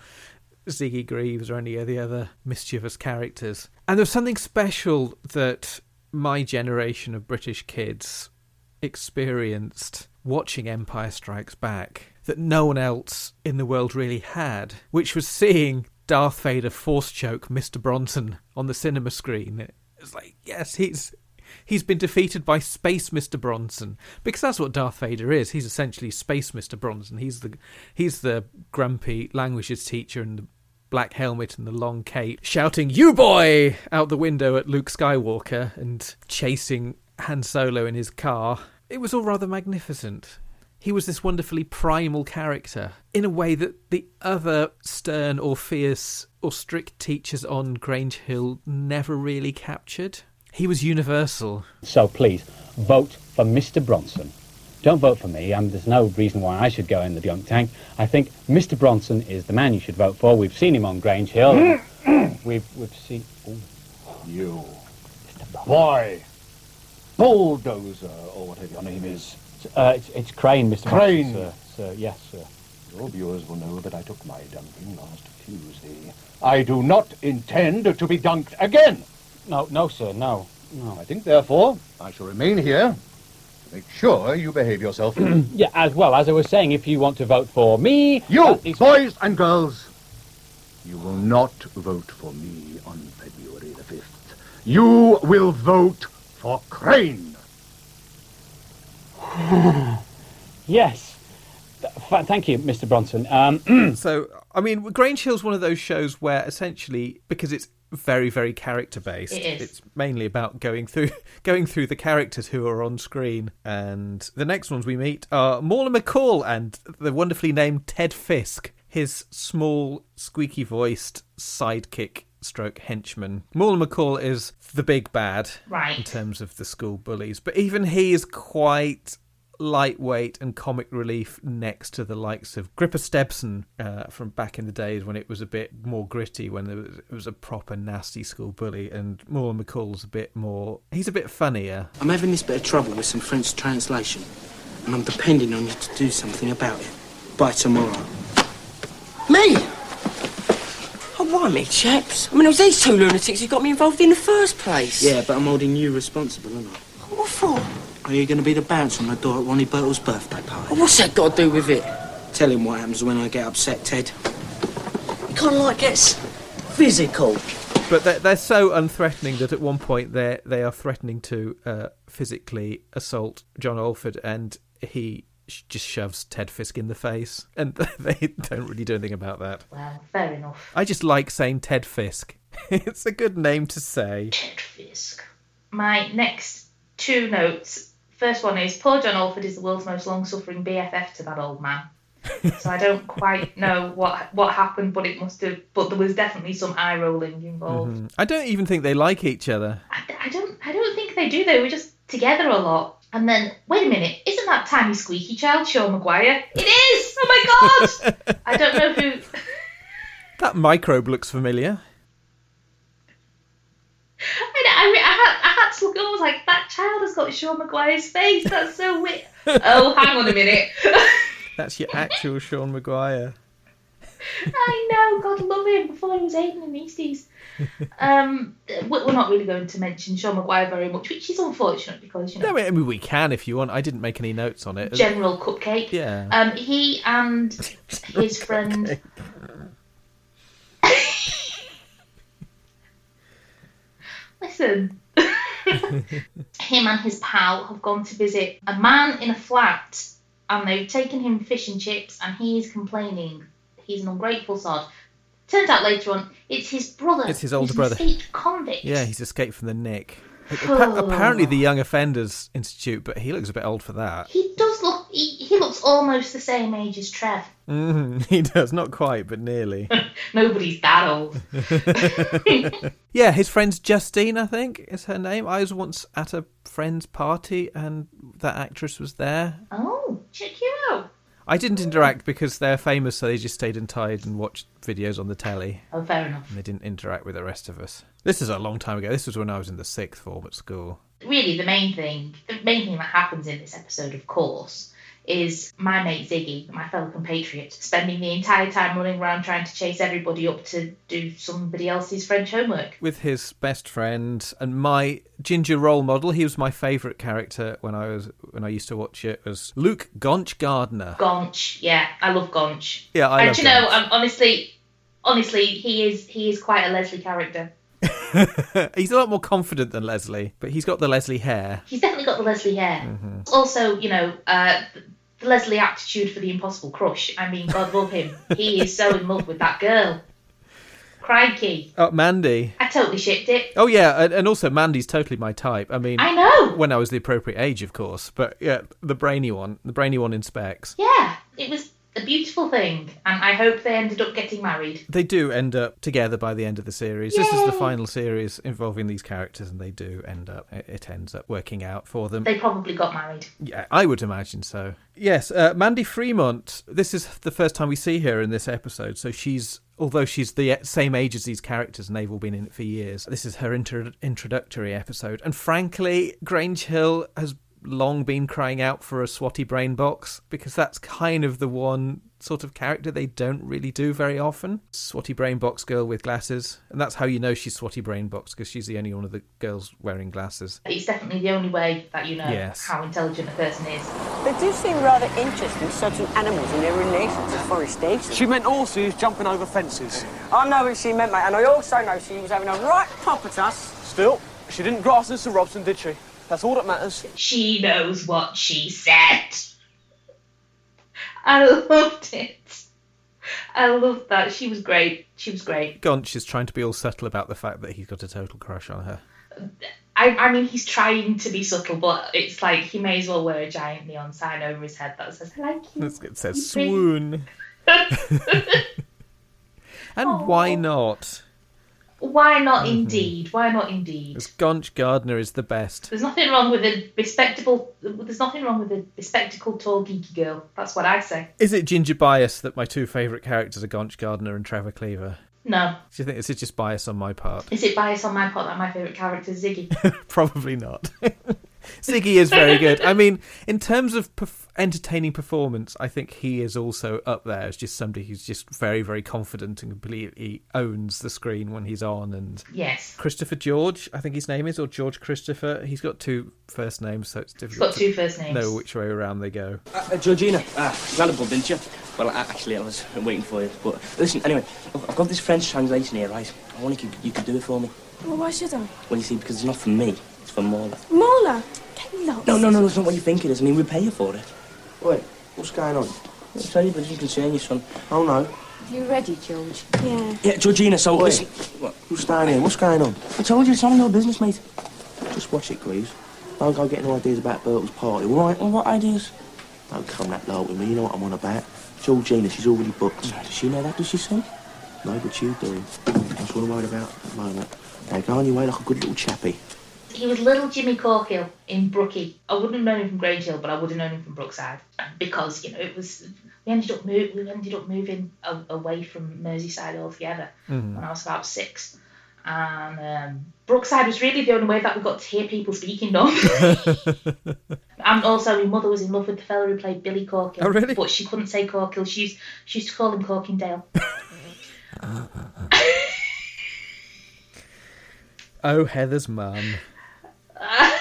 Ziggy Greaves or any of the other mischievous characters. And there's something special that my generation of British kids experienced watching Empire Strikes Back that no one else in the world really had, which was seeing Darth Vader force choke Mr. Bronson on the cinema screen. It's like, yes, he's he's been defeated by Space Mr. Bronson because that's what Darth Vader is. He's essentially Space Mr. Bronson. He's the he's the grumpy languages teacher and the black helmet and the long cape, shouting "You boy!" out the window at Luke Skywalker and chasing Han Solo in his car. It was all rather magnificent. He was this wonderfully primal character in a way that the other stern or fierce or strict teachers on Grange Hill never really captured. He was universal. So please, vote for Mr. Bronson. Don't vote for me. and there's no reason why I should go in the gunge tank. I think Mr. Bronson is the man you should vote for. We've seen him on Grange Hill. we've we've seen. Ooh. You. Mr. Boy. Bulldozer, or whatever your name is. Uh, it's, it's Crane, Mr. Crane. Bronson, sir. sir. Yes, sir. Your viewers will know that I took my dunking last Tuesday. I do not intend to be dunked again. No, no, sir, no. No. I think, therefore, I shall remain here to make sure you behave yourself. yeah, as well, as I was saying, if you want to vote for me... You, boys and girls, you will not vote for me on February the 5th. You will vote for Crane. yes. Th- thank you, Mr. Bronson. Um, so, I mean, Grange Hill's one of those shows where essentially, because it's very very character based It is. it's mainly about going through going through the characters who are on screen and the next ones we meet are Mauler McCall and the wonderfully named Ted Fisk his small squeaky voiced sidekick stroke henchman Mauler McCall is the big bad Right. in terms of the school bullies but even he is quite lightweight and comic relief next to the likes of Gripper Stebson uh, from back in the days when it was a bit more gritty, when there was, it was a proper nasty school bully, and Mauler McCall's a bit more. He's a bit funnier. I'm having this bit of trouble with some French translation, and I'm depending on you to do something about it by tomorrow. Me? Oh, why me, chaps? I mean, it was these two lunatics who got me involved in the first place. Yeah, but I'm holding you responsible, aren't I? What for? Are you going to be the bouncer on the door at Ronnie Burtle's birthday party? What's that got to do with it? Tell him what happens when I get upset, Ted. It kind of like gets physical. But they're, they're so unthreatening that at one point they they are threatening to uh, physically assault John Alford, and he sh- just shoves Ted Fisk in the face, and they don't really do anything about that. Well, fair enough. I just like saying Ted Fisk. it's a good name to say. Ted Fisk. My next two notes. First one is poor John Alford is the world's most long-suffering BFF to that old man. so I don't quite know what what happened, but it must have. But there was definitely some eye rolling involved. Mhm. I don't even think they like each other. I don't. I don't think they do. They were just together a lot. And then, wait a minute, isn't that tiny squeaky child Sean Maguire? It is! Oh my god! I don't know who. That microbe looks familiar. I, I, I, had, I had to look. I was like, that child has got Sean Maguire's face. That's so weird. oh, hang on a minute. That's your actual Sean Maguire. I know. God love him. Before he was Aiden and Easties. Um, we're not really going to mention Sean Maguire very much, which is unfortunate because you know. No, I mean we can if you want. I didn't make any notes on it. General Cupcake. Yeah. Um, he and his friend. Listen. him and his pal have gone to visit a man in a flat and they've taken him fish and chips and he is complaining. He's an ungrateful sod. Turns out later on it's his brother. It's his older brother. Escaped convict. Yeah, he's escaped from the Nick. Appa- Apparently, the Young Offenders Institute, but he looks a bit old for that. He does look. He, he looks almost the same age as Trev. Mm, he does, not quite, but nearly. Nobody's that old. yeah, his friend's Justine, I think, is her name. I was once at a friend's party, and that actress was there. Oh, check you out. I didn't interact because they're famous, so they just stayed inside and watched videos on the telly. Oh, fair enough. And they didn't interact with the rest of us. This is a long time ago. This was when I was in the sixth form at school. Really, the main thing, the main thing that happens in this episode, of course, is my mate Ziggy, my fellow compatriot, spending the entire time running around trying to chase everybody up to do somebody else's French homework. With his best friend and my ginger role model, he was my favourite character when I was when I used to watch it. Was Luke Gonch Gardner? Gonch, yeah, I love Gonch. Yeah, I and you know, um, honestly, honestly, he is he is quite a Leslie character. he's a lot more confident than Leslie, but he's got the Leslie hair. He's definitely got the Leslie hair. Mm-hmm. Also, you know, uh, the Leslie aptitude for the impossible crush. I mean, God love him. he is so in love with that girl. Crikey. Oh, Mandy. I totally shipped it. Oh yeah, and, and also Mandy's totally my type. I mean, I know. when I was the appropriate age, of course. But yeah, the brainy one, the brainy one in specs. Yeah, it was a beautiful thing, and I hope they ended up getting married. They do end up together by the end of the series. This is the final series involving these characters, and they do end up. It ends up working out for them. They probably got married. Yeah, I would imagine so. Yes, uh, Mandy Fremont. This is the first time we see her in this episode, so she's. Although she's the same age as these characters and they've all been in it for years, this is her intro- introductory episode. And frankly, Grange Hill has long been crying out for a swatty brain box because that's kind of the one sort of character they don't really do very often. Swatty brain box girl with glasses. And that's how you know she's swatty brain box because she's the only one of the girls wearing glasses. It's definitely the only way that you know Yes. how intelligent a person is. They do seem rather interested in certain animals and their relation to forestation. She meant horses jumping over fences. I know what she meant, mate, and I also know she was having a right pop at us. Still, she didn't grass us to Robson, did she? That's all that matters. She knows what she said. I loved it. I loved that. She was great. She was great. Gonch is trying to be all subtle about the fact that he's got a total crush on her. I, I mean, he's trying to be subtle, but it's like he may as well wear a giant neon sign over his head that says, I like you. It says swoon. and why not? Why not Mm-hmm. indeed? Why not indeed? Because Gonch Gardner is the best. There's nothing wrong with a respectable. There's nothing wrong with a bespectacled, tall, geeky girl. That's what I say. Is it ginger bias that my two favourite characters are Gonch Gardner and Trevor Cleaver? No. Do you think this is just bias on my part? Is it bias on my part that my favourite character is Ziggy? Probably not. Ziggy is very good. I mean, in terms of perf- entertaining performance, I think he is also up there as just somebody who's just very, very confident and completely owns the screen when he's on. And Yes. Christopher George, I think his name is, or George Christopher. He's got two first names, so it's difficult. got to two first names. Know which way around they go. Uh, uh, Georgina, ah, you had a pub, didn't you? Well, actually, I was waiting for you. But listen, anyway, I've I've got this French translation here, right? I wonder if you, you could do it for me. Well, why should I? Well, you see, because it's not for me, it's for Marla. Marla, get lost. No, no, no, it's not what you think it is. I mean, we pay you for it. Wait, what's going on? I'll tell you, but it doesn't concern you, son. Oh no. You ready, George? Yeah. Yeah, Georgina, so Wait. listen. What? Who's staying here? What's going on? I told you, it's none of your business, mate. Just watch it, Greaves. Don't go getting ideas about Bertle's party, all right? Well, what ideas? Don't come that low with me. You know what I'm on about. Georgina, she's already booked. Does she know that, does she, son? No, but you do. That's what I'm worried about at the moment. Now go on your way like a good little chappie. He was little Jimmy Corkhill in Brookie. I wouldn't have known him from Grange Hill, but I would have known him from Brookside because you know it was. We ended up move, we ended up moving a, away from Merseyside altogether Mhm. when I was about six, and um, Brookside was really the only way that we got to hear people speaking normally. and also, my mother was in love with the fella who played Billy Corkhill. Oh, really? But she couldn't say Corkhill. She used, she used to call him Corkindale. oh, Heather's mum.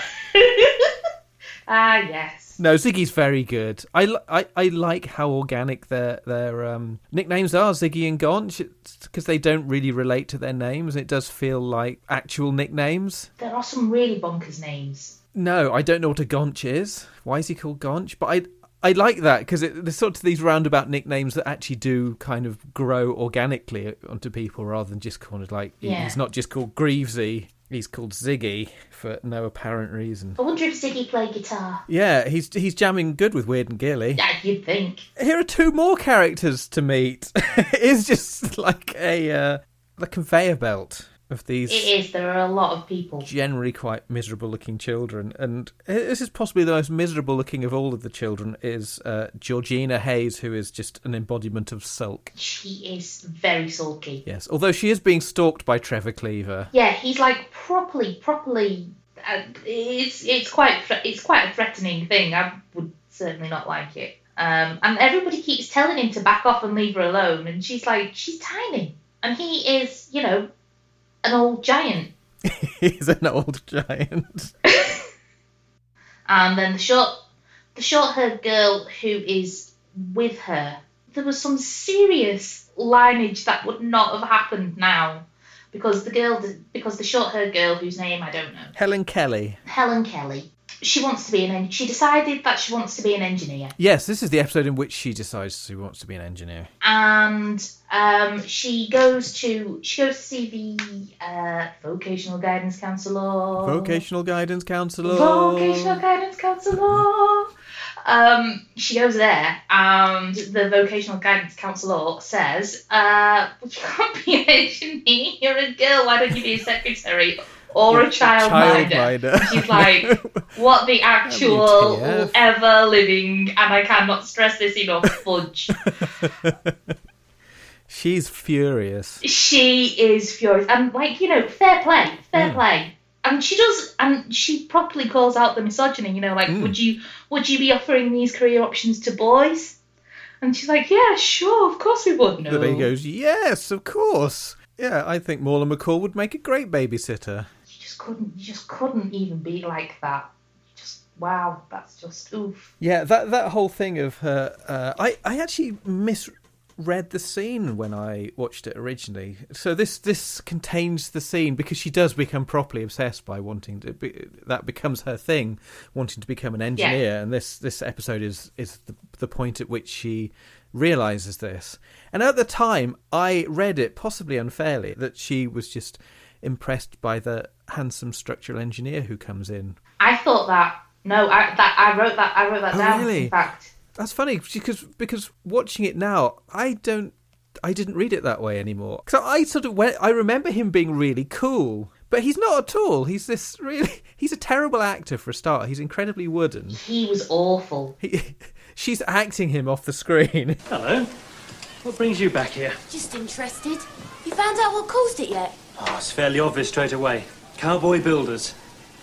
Ah, yes. No, Ziggy's very good. I, li- I, I like how organic their their um, nicknames are, Ziggy and Gonch, because they don't really relate to their names. It does feel like actual nicknames. There are some really bonkers names. No, I don't know what a Gonch is. Why is he called Gonch? But I I like that because there's sort of these roundabout nicknames that actually do kind of grow organically onto people rather than just kind of like Yeah. he's not just called Greavesy, he's called Ziggy for no apparent reason. I wonder if Ziggy played guitar. Yeah, he's he's jamming good with Weird and Gilly. Yeah, you'd think. Here are two more characters to meet. it's just like a uh, the conveyor belt of these It is. There are a lot of people. generally quite miserable looking children and this is possibly the most miserable looking of all of the children is uh, georgina hayes who is just an embodiment of sulk She is very sulky. yes although she is being stalked by trevor cleaver Yeah, he's like properly, properly. Uh, it's it's quite it's quite a threatening thing. I would certainly not like it. Um, and everybody keeps telling him to back off and leave her alone, and she's like, she's tiny, and he is, you know, an old giant. he's an old giant And then the short, the short-haired girl who is with her. There was some serious lineage that would not have happened now, because the girl, because the short-haired girl whose name I don't know, helen kelly Helen Kelly. She wants to be an. En- she decided that she wants to be an engineer, yes this is the episode in which she decides she wants to be an engineer and um, she goes to she goes to see the uh, vocational guidance counsellor. vocational guidance counselor Vocational guidance counsellor. Um, she goes there, and the vocational guidance counsellor says, uh, "You can't be an engineer. You're a girl. Why don't you be a secretary or a childminder?" Childminder. She's like, "What the actual ever living?" And I cannot stress this enough. Fudge. she's furious she is furious, and like you know, fair play, fair Mm. play. And she does, and she properly calls out the misogyny. You know, like, Mm. would you would you be offering these career options to boys? And she's like, yeah, sure, of course we would. No, the baby goes yes of course yeah i think Mauler mccall would make a great babysitter couldn't, you just couldn't even be like that. Just wow, that's just oof. Yeah, that that whole thing of her. Uh, I I actually misread the scene when I watched it originally. So this this contains the scene because she does become properly obsessed by wanting to. Be, that becomes her thing, wanting to become an engineer. And this this episode is is the, the point at which she realizes this. And at the time, I read it possibly unfairly that she was just impressed by the handsome structural engineer who comes in. I thought that. No, I that I wrote that. I wrote that Oh, down. really? In fact, That's funny because because watching it now, I don't, I didn't read it that way anymore. So I sort of went. I remember him being really cool, but he's not at all. He's this really. He's a terrible actor for a start. He's incredibly wooden. he was awful. He, she's acting him off the screen. Hello. What brings you back here? Just interested. You found out what caused it yet? Oh, it's fairly obvious straight away. Cowboy builders.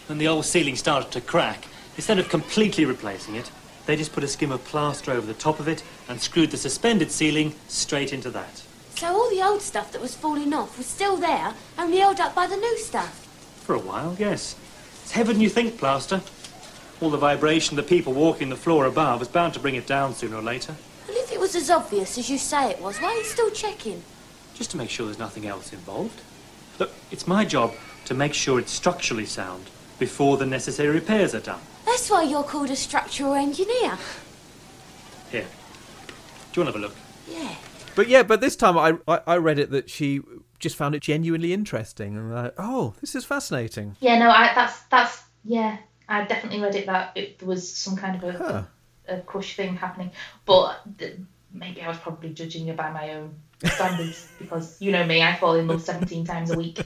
When the old ceiling started to crack, instead of completely replacing it, they just put a skim of plaster over the top of it and screwed the suspended ceiling straight into that. So all the old stuff that was falling off was still there, only held up by the new stuff. For a while, yes. It's heavier than you think, plaster. All the vibration, the people walking the floor above, was bound to bring it down sooner or later. Well, if it was as obvious as you say it was, why are you still checking? Just to make sure there's nothing else involved. Look, it's my job to make sure it's structurally sound before the necessary repairs are done. That's why you're called a structural engineer. Here. Do you want to have a look? Yeah. But yeah, but this time I, I I read it that she just found it genuinely interesting and like, oh, this is fascinating. Yeah, no, I that's that's yeah. I definitely read it that it, there was some kind of a, Huh. a, a crush thing happening, but th- maybe I was probably judging her by my own standards because you know me, I fall in love seventeen times a week.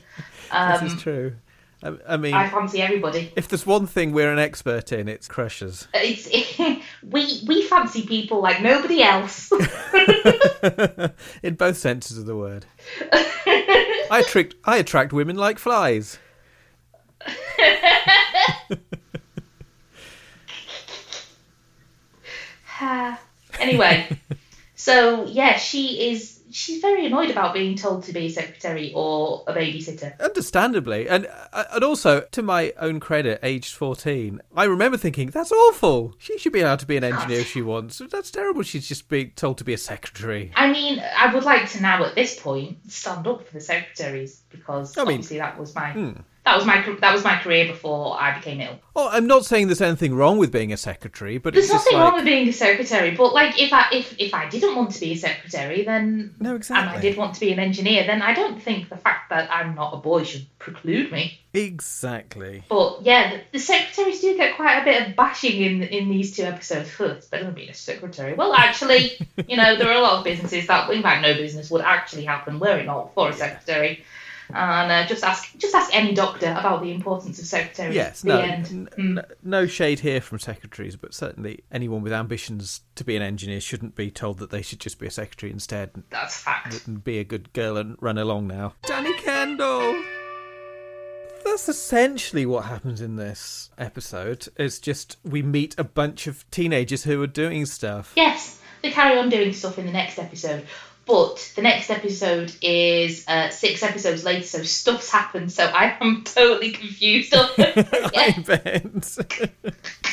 Um, this is true. I, I mean, I fancy everybody. if there's one thing we're an expert in, it's crushes. It's we we fancy people like nobody else. in both senses of the word. I attract I attract women like flies. Anyway, so yeah, she is. She's very annoyed about being told to be a secretary or a babysitter. Understandably, and uh, and also to my own credit, aged fourteen, I remember thinking that's awful. She should be allowed to be an engineer if she wants. That's terrible. She's just being told to be a secretary. I mean, I would like to now at this point stand up for the secretaries because I mean, obviously that was my Hmm. That was my that was my career before I became ill. Well, I'm not saying there's anything wrong with being a secretary, but There's it's just nothing like wrong with being a secretary, but like if I if if I didn't want to be a secretary, then no, exactly. and. I did want to be an engineer, then I don't think the fact that I'm not a boy should preclude me. exactly. But yeah, the, the secretaries do get quite a bit of bashing in in these two episodes. Huh, it's better than being a secretary. Well, actually, you know, there are a lot of businesses that, in fact, no business would actually happen were it not for a secretary. And uh, just ask just ask any doctor about the importance of secretaries. Yes, the no, end. n- n- no shade here from secretaries, but certainly anyone with ambitions to be an engineer shouldn't be told that they should just be a secretary instead. That's fact. And be a good girl and run along now. Danny Kendall. That's essentially what happens in this episode. Is just we meet a bunch of teenagers who are doing stuff. Yes, they carry on doing stuff in the next episode. But the next episode is uh, six episodes later, so stuff's happened. So I am totally confused. I bet.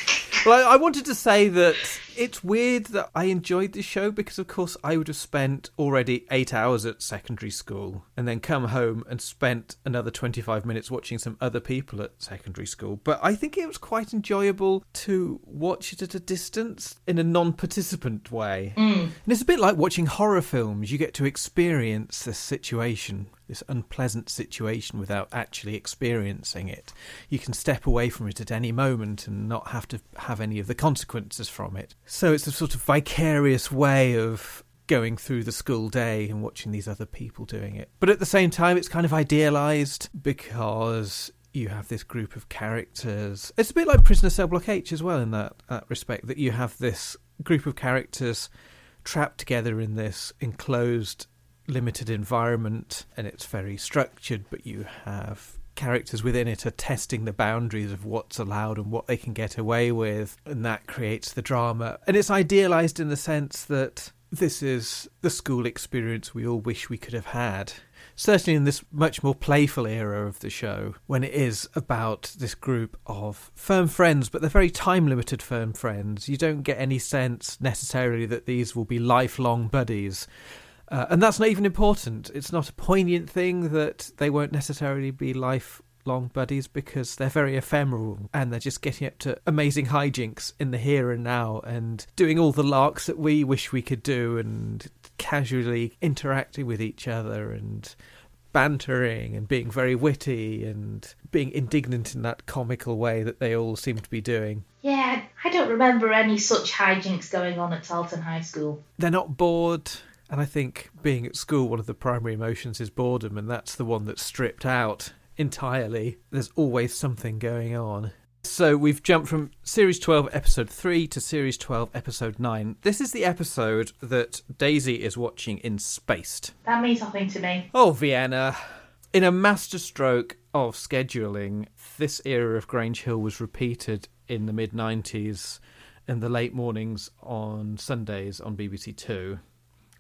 well, I, I wanted to say that it's weird that I enjoyed this show because, of course, I would have spent already eight hours at secondary school and then come home and spent another 25 minutes watching some other people at secondary school. But I think it was quite enjoyable to watch it at a distance in a non participant way. Mm. And it's a bit like watching horror films. You get to experience the situation, this unpleasant situation, without actually experiencing it. You can step away from it at any moment and not have to have any of the consequences from it. So it's a sort of vicarious way of going through the school day and watching these other people doing it. But at the same time, it's kind of idealized because you have this group of characters. It's a bit like Prisoner Cell Block H as well in that, that respect, that you have this group of characters trapped together in this enclosed, limited environment, and it's very structured, but you have characters within it are testing the boundaries of what's allowed and what they can get away with, and that creates the drama. And it's idealized in the sense that this is the school experience we all wish we could have had. Certainly in this much more playful era of the show, when it is about this group of firm friends, but they're very time limited firm friends. You don't get any sense necessarily that these will be lifelong buddies. Uh, and that's not even important. It's not a poignant thing that they won't necessarily be lifelong buddies because they're very ephemeral and they're just getting up to amazing hijinks in the here and now and doing all the larks that we wish we could do and casually interacting with each other and bantering and being very witty and being indignant in that comical way that they all seem to be doing. yeah, I don't remember any such hijinks going on at Tarleton High School. they're not bored. And I think being at school, one of the primary emotions is boredom, and that's the one that's stripped out entirely. There's always something going on. So we've jumped from Series 12, Episode 3 to Series 12, Episode 9. This is the episode that Daisy is watching in Spaced. That means nothing to me. Oh, Vienna. In a masterstroke of scheduling, this era of Grange Hill was repeated in the mid 90s in the late mornings on Sundays on BBC Two.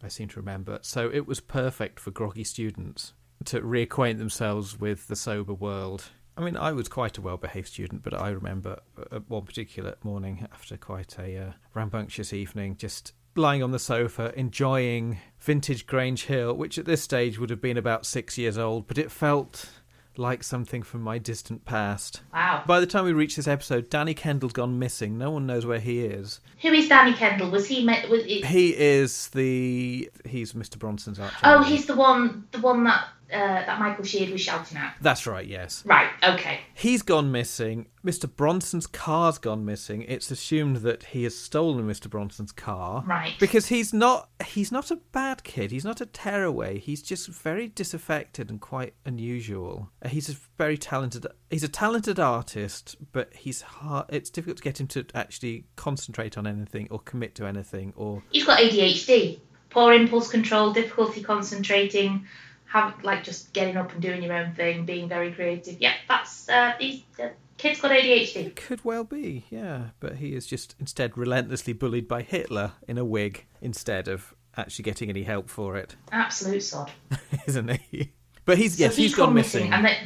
I seem to remember. So it was perfect for groggy students to reacquaint themselves with the sober world. I mean, I was quite a well behaved student, but I remember uh, one particular morning after quite a uh, rambunctious evening, just lying on the sofa, enjoying vintage Grange Hill, which at this stage would have been about six years old, but it felt like something from my distant past. Wow. By the time we reach this episode, Danny Kendall's gone missing. No one knows where he is. Who is Danny Kendall? Was he met? Was it, He is the he's Mr. Bronson's arch. oh, he's the one, the one that uh, that Michael Sheard was shouting at? That's right, yes. Right. Okay. He's gone missing. Mr. Bronson's car's gone missing. It's assumed that he has stolen Mr. Bronson's car. Right. Because he's not he's not a bad kid. He's not a tearaway. He's just very disaffected and quite unusual. Uh, He's a very talented he's a talented artist, but he's hard it's difficult to get him to actually concentrate on anything or commit to anything or You've got ADHD, poor impulse control, difficulty concentrating, have like just getting up and doing your own thing, being very creative. Yeah, that's uh, these uh, kids got ADHD. could well be, yeah. But he is just instead relentlessly bullied by Hitler in a wig instead of actually getting any help for it, Absolute sod. isn't he? But he's So yes, he's gone missing. and they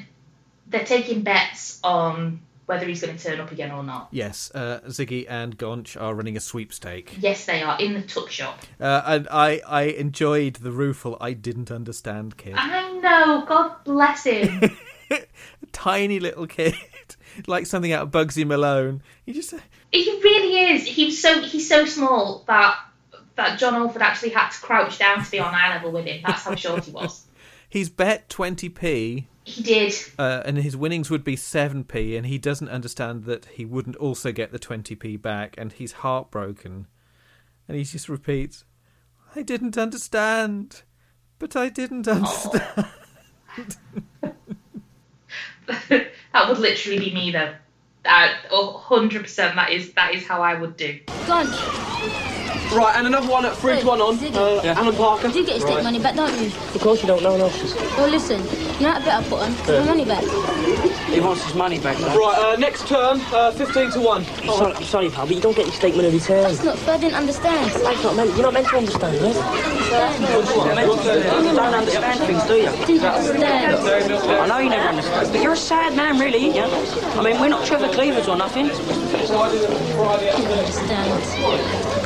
they're taking bets on whether he's going to turn up again or not. Yes, uh, Ziggy and Gonch are running a sweepstake. Yes, they are in the tuck shop. Uh, and I, I enjoyed the rueful I didn't understand kid. I know. God bless him. Tiny little kid. like something out of Bugsy Malone. He just he really is. He's so he's so small that that John Alford actually had to crouch down to be on eye level with him. That's how short he was. he's bet 20p He did. uh, and his winnings would be 7p and he doesn't understand that he wouldn't also get the 20p back and he's heartbroken. And he just repeats, I didn't understand. But I didn't understand. that would literally be me though. That hundred percent. That is that is how I would do. Right, and another one at three to one on. Uh, Alan Parker. You do get your state money back, don't you? Of course you don't know, no. Well, listen, you know that bit I put on? Give my money back. He wants his money back. Right, uh, next turn, uh, 15 to 1. I'm sorry, I'm sorry, pal, but you don't get your statement of return. That's not fair, I didn't understand. Life's not meant, you're not meant to understand, right? You don't understand things, do you? Didn't understand. I know you never understand, but you're a sad man, really, ain't you? I mean, we're not Trevor Cleavers or nothing. Didn't understand.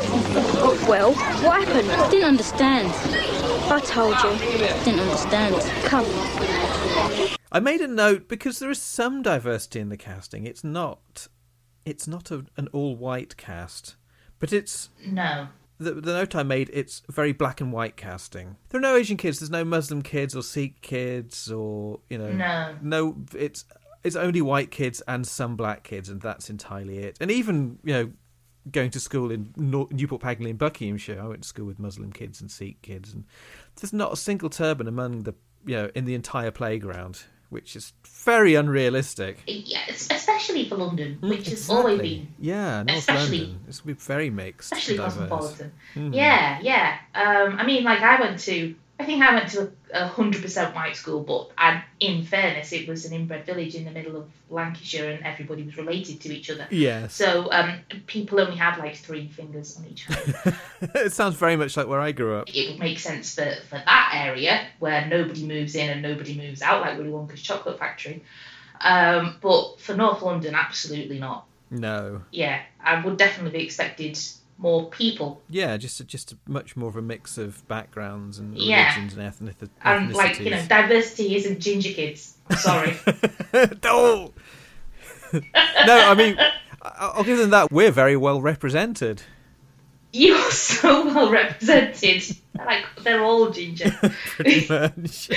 Well, what happened? Didn't understand. I told you. Didn't understand. Come. I made a note because there is some diversity in the casting. It's not it's not a, an all white cast, but it's No. the, the note I made, it's very black and white casting. There are no Asian kids. There's no Muslim kids or Sikh kids or you know No. no. It's it's only white kids and some black kids, and that's entirely it. And even you know going to school in Newport Pagnell in Buckinghamshire, I went to school with Muslim kids and Sikh kids, and there's not a single turban among the you know in the entire playground, which is very unrealistic. Yeah, especially for London, which has always been Yeah, North especially- London. It's gonna be very mixed. especially cosmopolitan. Mhm. Yeah, yeah. Um, I mean, like I went to, I think I went to a hundred percent white school, but I, in fairness, it was an inbred village in the middle of Lancashire, and everybody was related to each other. Yeah. So um, people only had like three fingers on each hand. it sounds very much like where I grew up. it would make sense for, for that area where nobody moves in and nobody moves out, like Willy Wonka's chocolate factory. Um, but for North London, absolutely not. No. Yeah, I would definitely be expected more people. Yeah, just a, just a much more of a mix of backgrounds and Yeah. religions and ethnic ethnicities. And like you know, diversity isn't ginger kids. I'm sorry. no, no. I mean, I'll give them that. We're very well represented. you are so well represented. Like they're all ginger. Pretty much.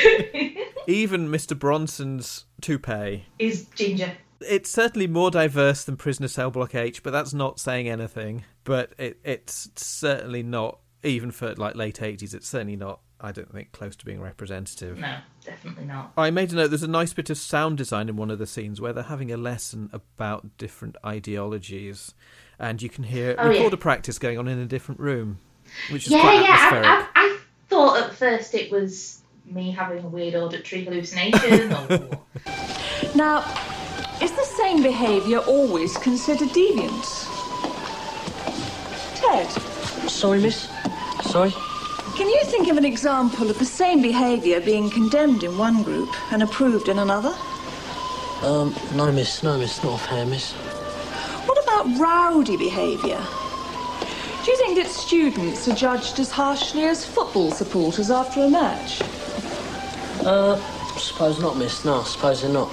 Even Mr. Bronson's toupee. Is ginger. It's certainly more diverse than Prisoner Cell Block H, but that's not saying anything. But it, it's certainly not, even for like late 80s, it's certainly not, I don't think, close to being representative. No, definitely not. I made a note. There's a nice bit of sound design in one of the scenes where they're having a lesson about different ideologies, and you can hear Oh, yeah. recorder practice going on in a different room, which is Yeah, quite yeah. I, I, I thought at first it was me having a weird auditory hallucination. or Now, is the same behaviour always considered deviant? Sorry, miss. Sorry. can you think of an example of the same behaviour being condemned in one group and approved in another? Um, no, miss. No, miss. Not fair, miss. What about rowdy behaviour? Do you think that students are judged as harshly as football supporters after a match? Uh, suppose not, miss. No, suppose they're not.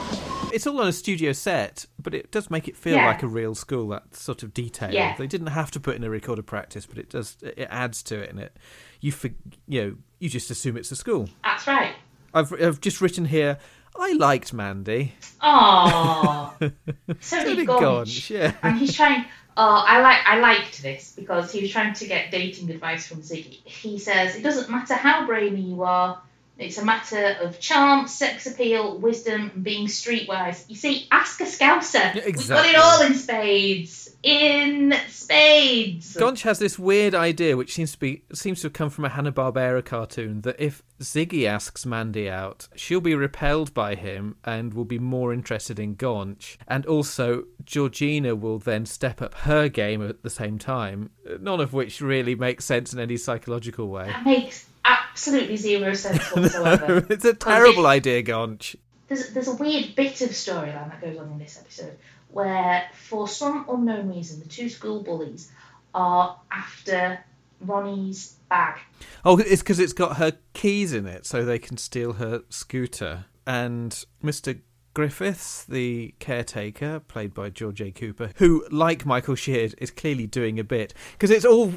It's all on a studio set, but it does make it feel Yeah. like a real school. That sort of detail. Yeah. They didn't have to put in a recorder practice, but it does. It adds to it, and it you for, you know you just assume it's a school. That's right. I've I've just written here. I liked Mandy. Aww. so So did did Gonch. Gonch, yeah. And he's trying. Oh, I like. I liked this because he was trying to get dating advice from Ziggy. He says it doesn't matter how brainy you are. It's a matter of charm, sex appeal, wisdom, and being streetwise. You see, ask a Scouser. We've got it all in spades. In spades. Gonch has this weird idea, which seems to be seems to have come from a Hanna Barbera cartoon, that if Ziggy asks Mandy out, she'll be repelled by him and will be more interested in Gonch, and also Georgina will then step up her game at the same time. None of which really makes sense in any psychological way. That makes absolutely zero sense whatsoever. it's a terrible idea, Gonch. there's there's a weird bit of storyline that goes on in this episode where, for some unknown reason, the two school bullies are after Ronnie's bag. Oh, it's because it's got her keys in it, so they can steal her scooter. And Mr. Griffiths, the caretaker, played by George A. Cooper, who, like Michael Sheard, is clearly doing a bit because it's all.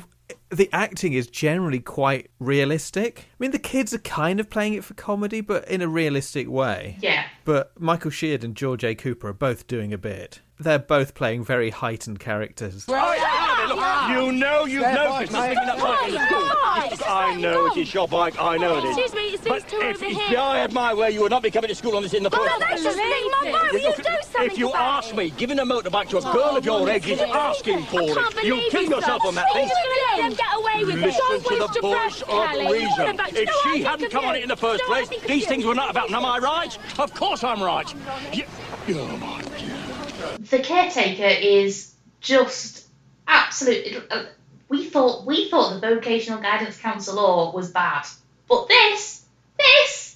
The acting is generally quite realistic. I mean, the kids are kind of playing it for comedy, but in a realistic way. Yeah. But Michael Sheard and George A. Cooper are both doing a bit. They're both playing very heightened characters. You know you've Stand noticed by, this picking up bike mate. school. Right. I know it is your bike, I know it is. Excuse me, it's these but two if, over if here. I had my way, you would not be coming to school on this in the Oh, first no, that's just being my bike. Will you do something If you about ask me, giving a motorbike to a oh, girl of your age is asking for it. You believe kill yourself on that thing. He's gonna let them get away with it. Listen to the voice of reason. If she hadn't come on it in the first place, these things would not have happened. Am I right? Of course I'm right. Oh my The caretaker is just absolute. uh, We thought we thought the vocational guidance Council law was bad, but this, this,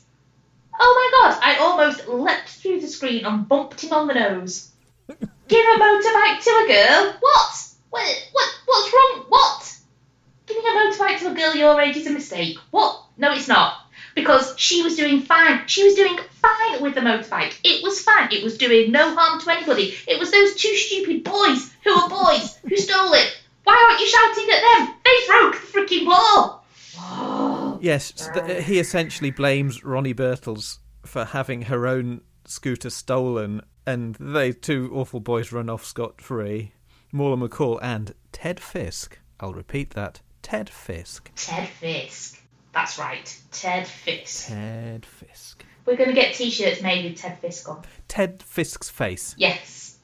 oh my god! I almost leapt through the screen and bumped him on the nose. Give a motorbike to a girl? What? What? What? What's wrong? What? Giving a motorbike to a girl your age is a mistake. What? No, it's not. Because she was doing fine. She was doing fine with the motorbike. It was fine. It was doing no harm to anybody. It was those two stupid boys who are boys who stole it. Why aren't you shouting at them? They broke the freaking law. Yes, th- uh, he essentially blames Ronnie Birtles for having her own scooter stolen, and they two awful boys run off scot free. Mauler McCall and Ted Fisk. I'll repeat that. Ted Fisk. Ted Fisk. That's right. Ted Fisk. Ted Fisk. We're going to get t-shirts made with Ted Fisk on. Ted Fisk's face. Yes.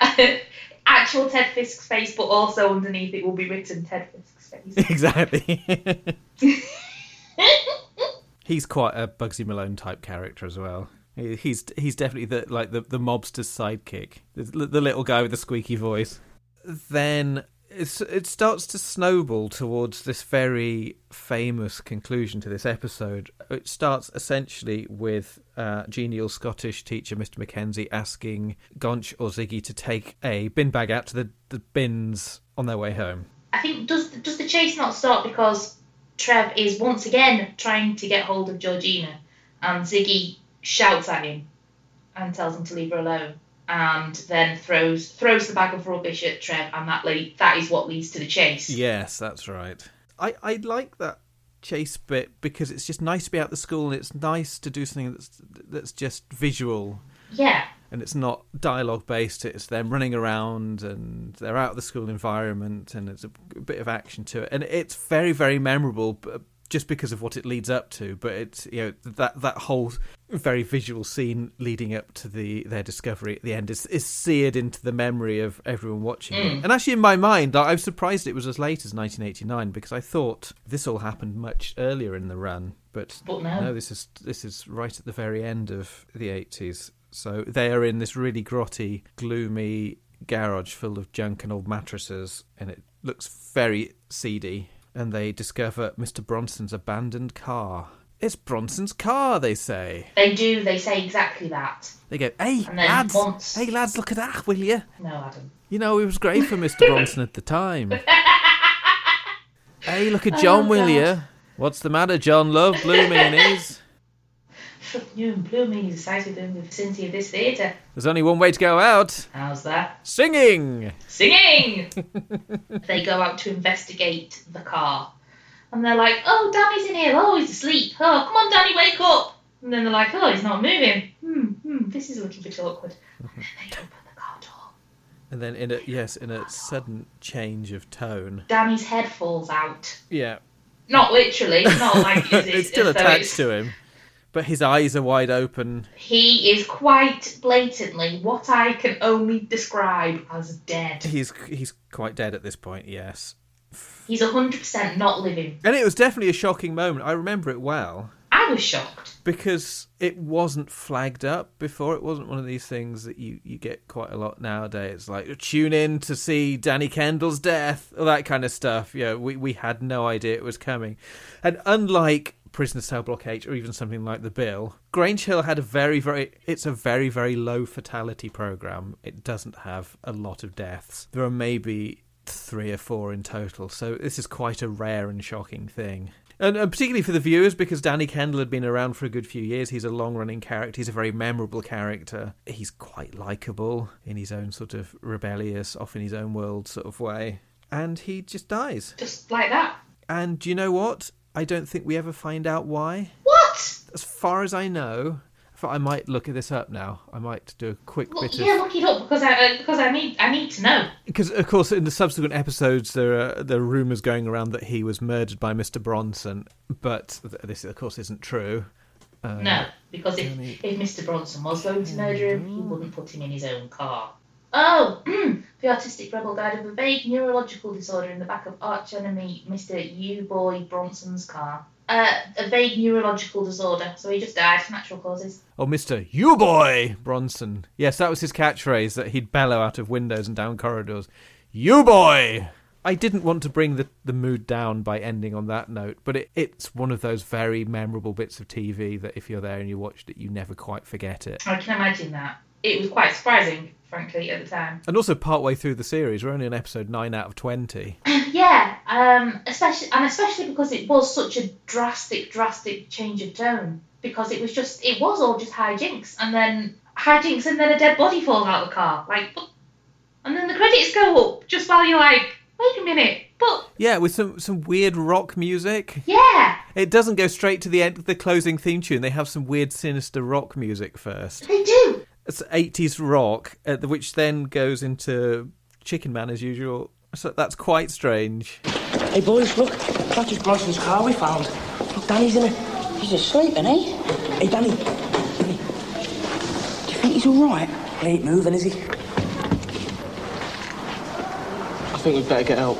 Actual Ted Fisk's face, but also underneath it will be written Ted Fisk's face. exactly. he's quite a Bugsy Malone type character as well. He's he's definitely the like the the mobster's sidekick, the, the little guy with the squeaky voice. Then it's, it starts to snowball towards this very famous conclusion to this episode. It starts essentially with uh, genial Scottish teacher Mr. Mackenzie asking Gonch or Ziggy to take a bin bag out to the, the bins on their way home. I think does does the chase not start because Trev is once again trying to get hold of Georgina, and Ziggy shouts at him and tells him to leave her alone, and then throws throws the bag of rubbish at Trev, and that le- that is what leads to the chase. Yes, that's right. I, I like that chase bit because it's just nice to be out the school and it's nice to do something that's that's just visual Yeah. and it's not dialogue based. It's them running around and they're out of the school environment and it's a, a bit of action to it and it's very very memorable. But just because of what it leads up to, but it's you know that that whole very visual scene leading up to the their discovery at the end is is seared into the memory of everyone watching it. Mm. And actually, in my mind, I I was surprised it was as late as 1989 because I thought this all happened much earlier in the run. But, But no. this is this is right at the very end of the 80s. So they are in this really grotty, gloomy garage full of junk and old mattresses, and it looks very seedy. And they discover Mr. Bronson's abandoned car. It's Bronson's car, they say. They do. They say exactly that. They go, hey, lads, once- hey, lads, look at that, will you? No, Adam. You know, it was great for Mr. Bronson at the time. hey, look at John, Oh, will God. you? What's the matter, John? Love blue meanies. New and is decided in the vicinity of this theatre. There's only one way to go out. How's that? Singing! Singing! they go out to investigate the car. And they're like, oh, Danny's in here. Oh, he's asleep. Oh, come on, Danny, wake up. And then they're like, oh, he's not moving. Hmm, hmm, this is a little bit awkward. And they open the car door. And then in a yes, in a sudden change of tone. Danny's head falls out. Yeah. Not literally, not like it's, it's still attached it's- to him. But his eyes are wide open. He is quite blatantly what I can only describe as dead. He's he's quite dead at this point, yes. He's 100% not living. And it was definitely a shocking moment. I remember it well. I was shocked. because it wasn't flagged up before. It wasn't one of these things that you, you get quite a lot nowadays. It's like tune in to see Danny Kendall's death, all that kind of stuff. Yeah, we we had no idea it was coming, and unlike Prisoner Cell Block H or even something like The Bill, Grange Hill had a very very it's a very very low fatality program. It doesn't have a lot of deaths. There are maybe three or four in total. So this is quite a rare and shocking thing. And, and particularly for the viewers, because Danny Kendall had been around for a good few years. He's a long running character. He's a very memorable character. He's quite likable in his own sort of rebellious, off in his own world sort of way. And he just dies. Just like that. And do you know what? I don't think we ever find out why. What? As far as I know, I might look at this up now. I might do a quick Look, bit yeah, of look it up because I uh, because I need I need to know. because of course in the subsequent episodes there are there are rumors going around that he was murdered by Mr. Bronson, but this of course isn't true. Uh, no, because if if Mr. Bronson was going to murder him, he wouldn't put him in his own car. Oh, the autistic rebel died of a vague neurological disorder in the back of arch enemy Mr. U Boy Bronson's car. Uh, a vague neurological disorder, so he just died, from natural causes. Oh, Mr. U Boy Bronson. Yes, that was his catchphrase that he'd bellow out of windows and down corridors. U Boy! I didn't want to bring the, the mood down by ending on that note, but it, it's one of those very memorable bits of TV that if you're there and you watched it, you never quite forget it. I can imagine that. It was quite surprising, frankly, at the time. And also, partway through the series, we're only on episode 9 out of 20. yeah, um, especially and especially because it was such a drastic, drastic change of tone. Because it was just, it was all just hijinks, and then hijinks, and then a dead body falls out of the car, like, and then the credits go up just while you're like, wait a minute, but Yeah, with some, some weird rock music. yeah, It doesn't go straight to the end of the closing theme tune. They have some weird, sinister rock music first. they do. It's 80s rock, uh, which then goes into Chicken Man as usual. So that's quite strange. Hey, boys, look. That is just Bronson's car we found. Look, Danny's in it. He's asleep, isn't he? Hey, Danny. Danny. Do you think he's all right? He ain't moving, is he? I think we'd better get out.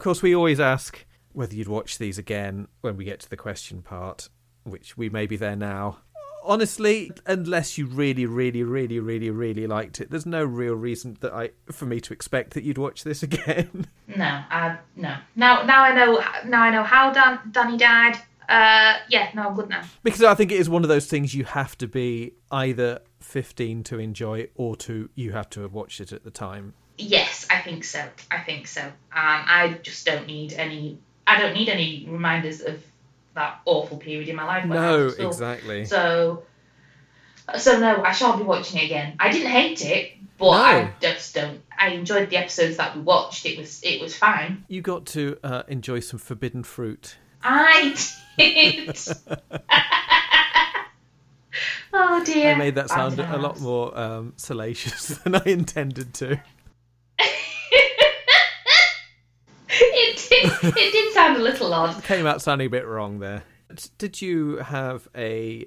Of course, we always ask whether you'd watch these again when we get to the question part, which we may be there now. Honestly, unless you really, really, really, really, really liked it, there's no real reason that I for me to expect that you'd watch this again. No, I no. Now, now I know. Now I know how Dan, Danny died. Uh, yeah, no, I'm good now. because I think it is one of those things you have to be either 15 to enjoy or to you have to have watched it at the time. Yes, I think so. I think so. Um, I just don't need any. I don't need any reminders of that awful period in my life. No, was at school. exactly. So, so no, I shan't be watching it again. I didn't hate it, but No. I just don't. I enjoyed the episodes that we watched. It was it was fine. You got to uh, enjoy some forbidden fruit. I did. oh dear. I made that sound a lot more um, salacious than I intended to. It did. Sound a little odd. Came out sounding a bit wrong there. Did you have a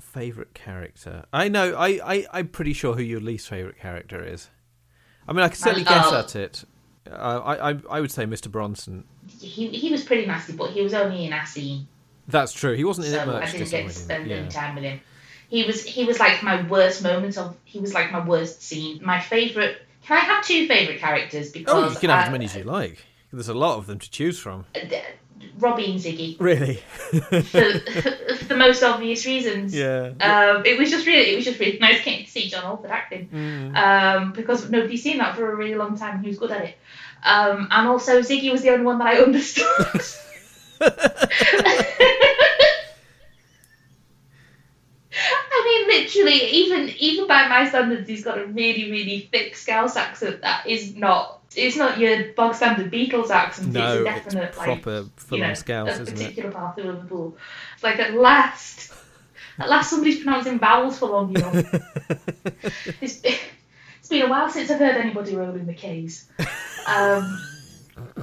favourite character? I know. I, I I'm pretty sure who your least favourite character is. I mean, I can certainly guess Oh. at it. Uh, I, I I would say Mr. Bronson. He he was pretty nasty, but he was only in our scene. That's true. He wasn't in so it much. I didn't get to spend Yeah. any time with him. He was he was like my worst moment of he was like my worst scene. My favourite. Can I have two favourite characters? Because Oh, you can have I- as many as you like. There's a lot of them to choose from. Robbie and Ziggy. Really? for, for the most obvious reasons. Yeah. Um, it was just really, it was just really nice getting to see John Alford acting, Mm. um, because nobody's seen that for a really long time. He was good at it, um, and also Ziggy was the only one that I understood. I mean, literally, even even by my standards, he's got a really, really thick Scouse accent that is not. It's not your bog standard Beatles accent. No, it's a it's definite like proper full you know, on Scouse, a isn't it? particular part of Liverpool. It's like at last, at last somebody's pronouncing vowels for long enough. it's, it's been a while since I've heard anybody rolling the K's. Um,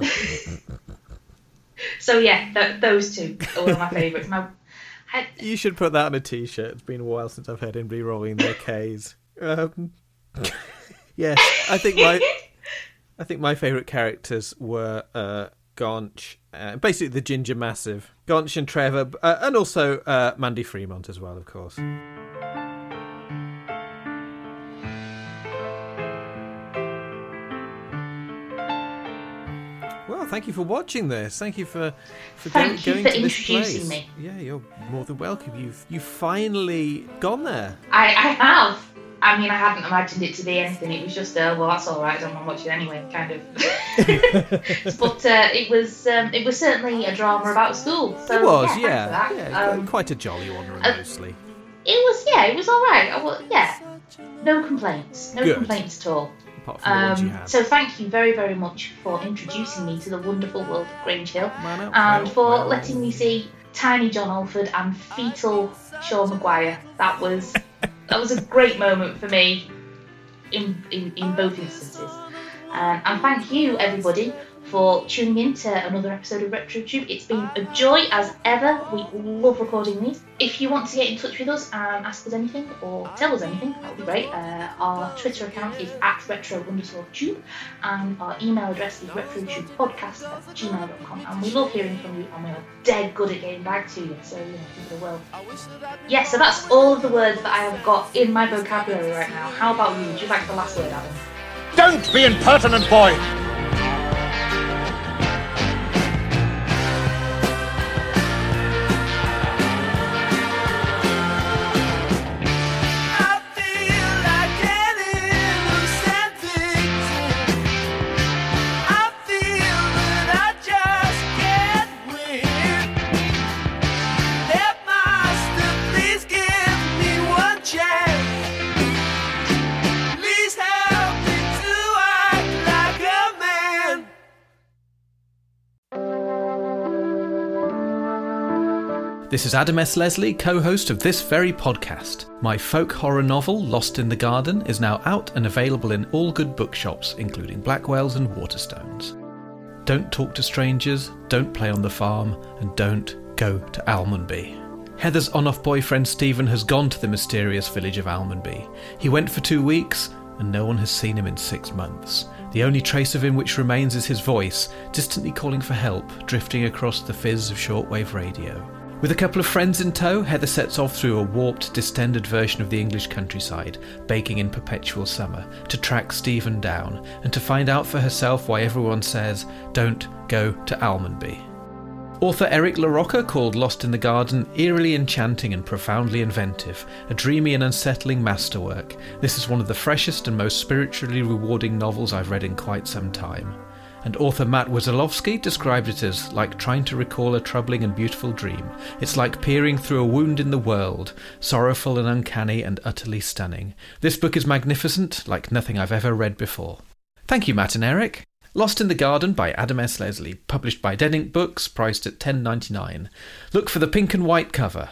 so yeah, th- those two are one of my favourites. My, I, You should put that on a t-shirt. It's been a while since I've heard anybody rolling their K's. Um, yes, I think my I think my favourite characters were uh, Gonch, uh, basically the Ginger Massive, Gonch and Trevor, uh, and also uh, Mandy Fremont as well, of course. Well, thank you for watching this. Thank you for for Thank go- you going for to this introducing place. me. Yeah, you're more than welcome. You've you've finally gone there. I, I have. I mean, I hadn't imagined it to be anything. It was just, uh, well, that's all right. I don't want to watch it anyway, kind of. but uh, it was, um, it was certainly a drama about school. So it was, yeah, yeah, yeah. Um, quite a jolly one, uh, mostly. it was, yeah, it was all right. I, wa- yeah, no complaints, no Good. complaints at all. Apart from the you Um, so thank you very, very much for introducing me to the wonderful world of Grange Hill, up, and well, for letting me see tiny John Alford and fetal Sean Maguire. That was that was a great moment for me in in, in both instances. Um, and thank you everybody for tuning in to another episode of RetroTube. It's been a joy as ever. We love recording these. If you want to get in touch with us and ask us anything or tell us anything, that would be great. Uh, our Twitter account is at retro underscore tube and our email address is retrotubepodcast at gmail.com. And we love hearing from you and we are dead good at getting back to you. So, you know, give it a whirl. Yeah, so that's all of the words that I have got in my vocabulary right now. How about you? Would you like the last word, Adam? Don't be impertinent, boy! This is Adam S. Leslie, co host of this very podcast. My folk horror novel, Lost in the Garden, is now out and available in all good bookshops, including Blackwell's and Waterstones. Don't talk to strangers, don't play on the farm, and don't go to Almonby. Heather's on off boyfriend Stephen has gone to the mysterious village of Almonby. He went for two weeks, and no one has seen him in six months. The only trace of him which remains is his voice, distantly calling for help, drifting across the fizz of shortwave radio. With a couple of friends in tow, Heather sets off through a warped, distended version of the English countryside, baking in perpetual summer, to track Stephen down and to find out for herself why everyone says, don't go to Almonby. Author Eric LaRocca called Lost in the Garden eerily enchanting and profoundly inventive, a dreamy and unsettling masterwork. This is one of the freshest and most spiritually rewarding novels I've read in quite some time. And author Matt Wesolowski described it as like trying to recall a troubling and beautiful dream. It's like peering through a wound in the world, sorrowful and uncanny and utterly stunning. This book is magnificent, like nothing I've ever read before. Thank you, Matt and Eric. Lost in the Garden by Adam S. Leslie, published by Dead Ink Books, priced at ten ninety nine. Look for the pink and white cover.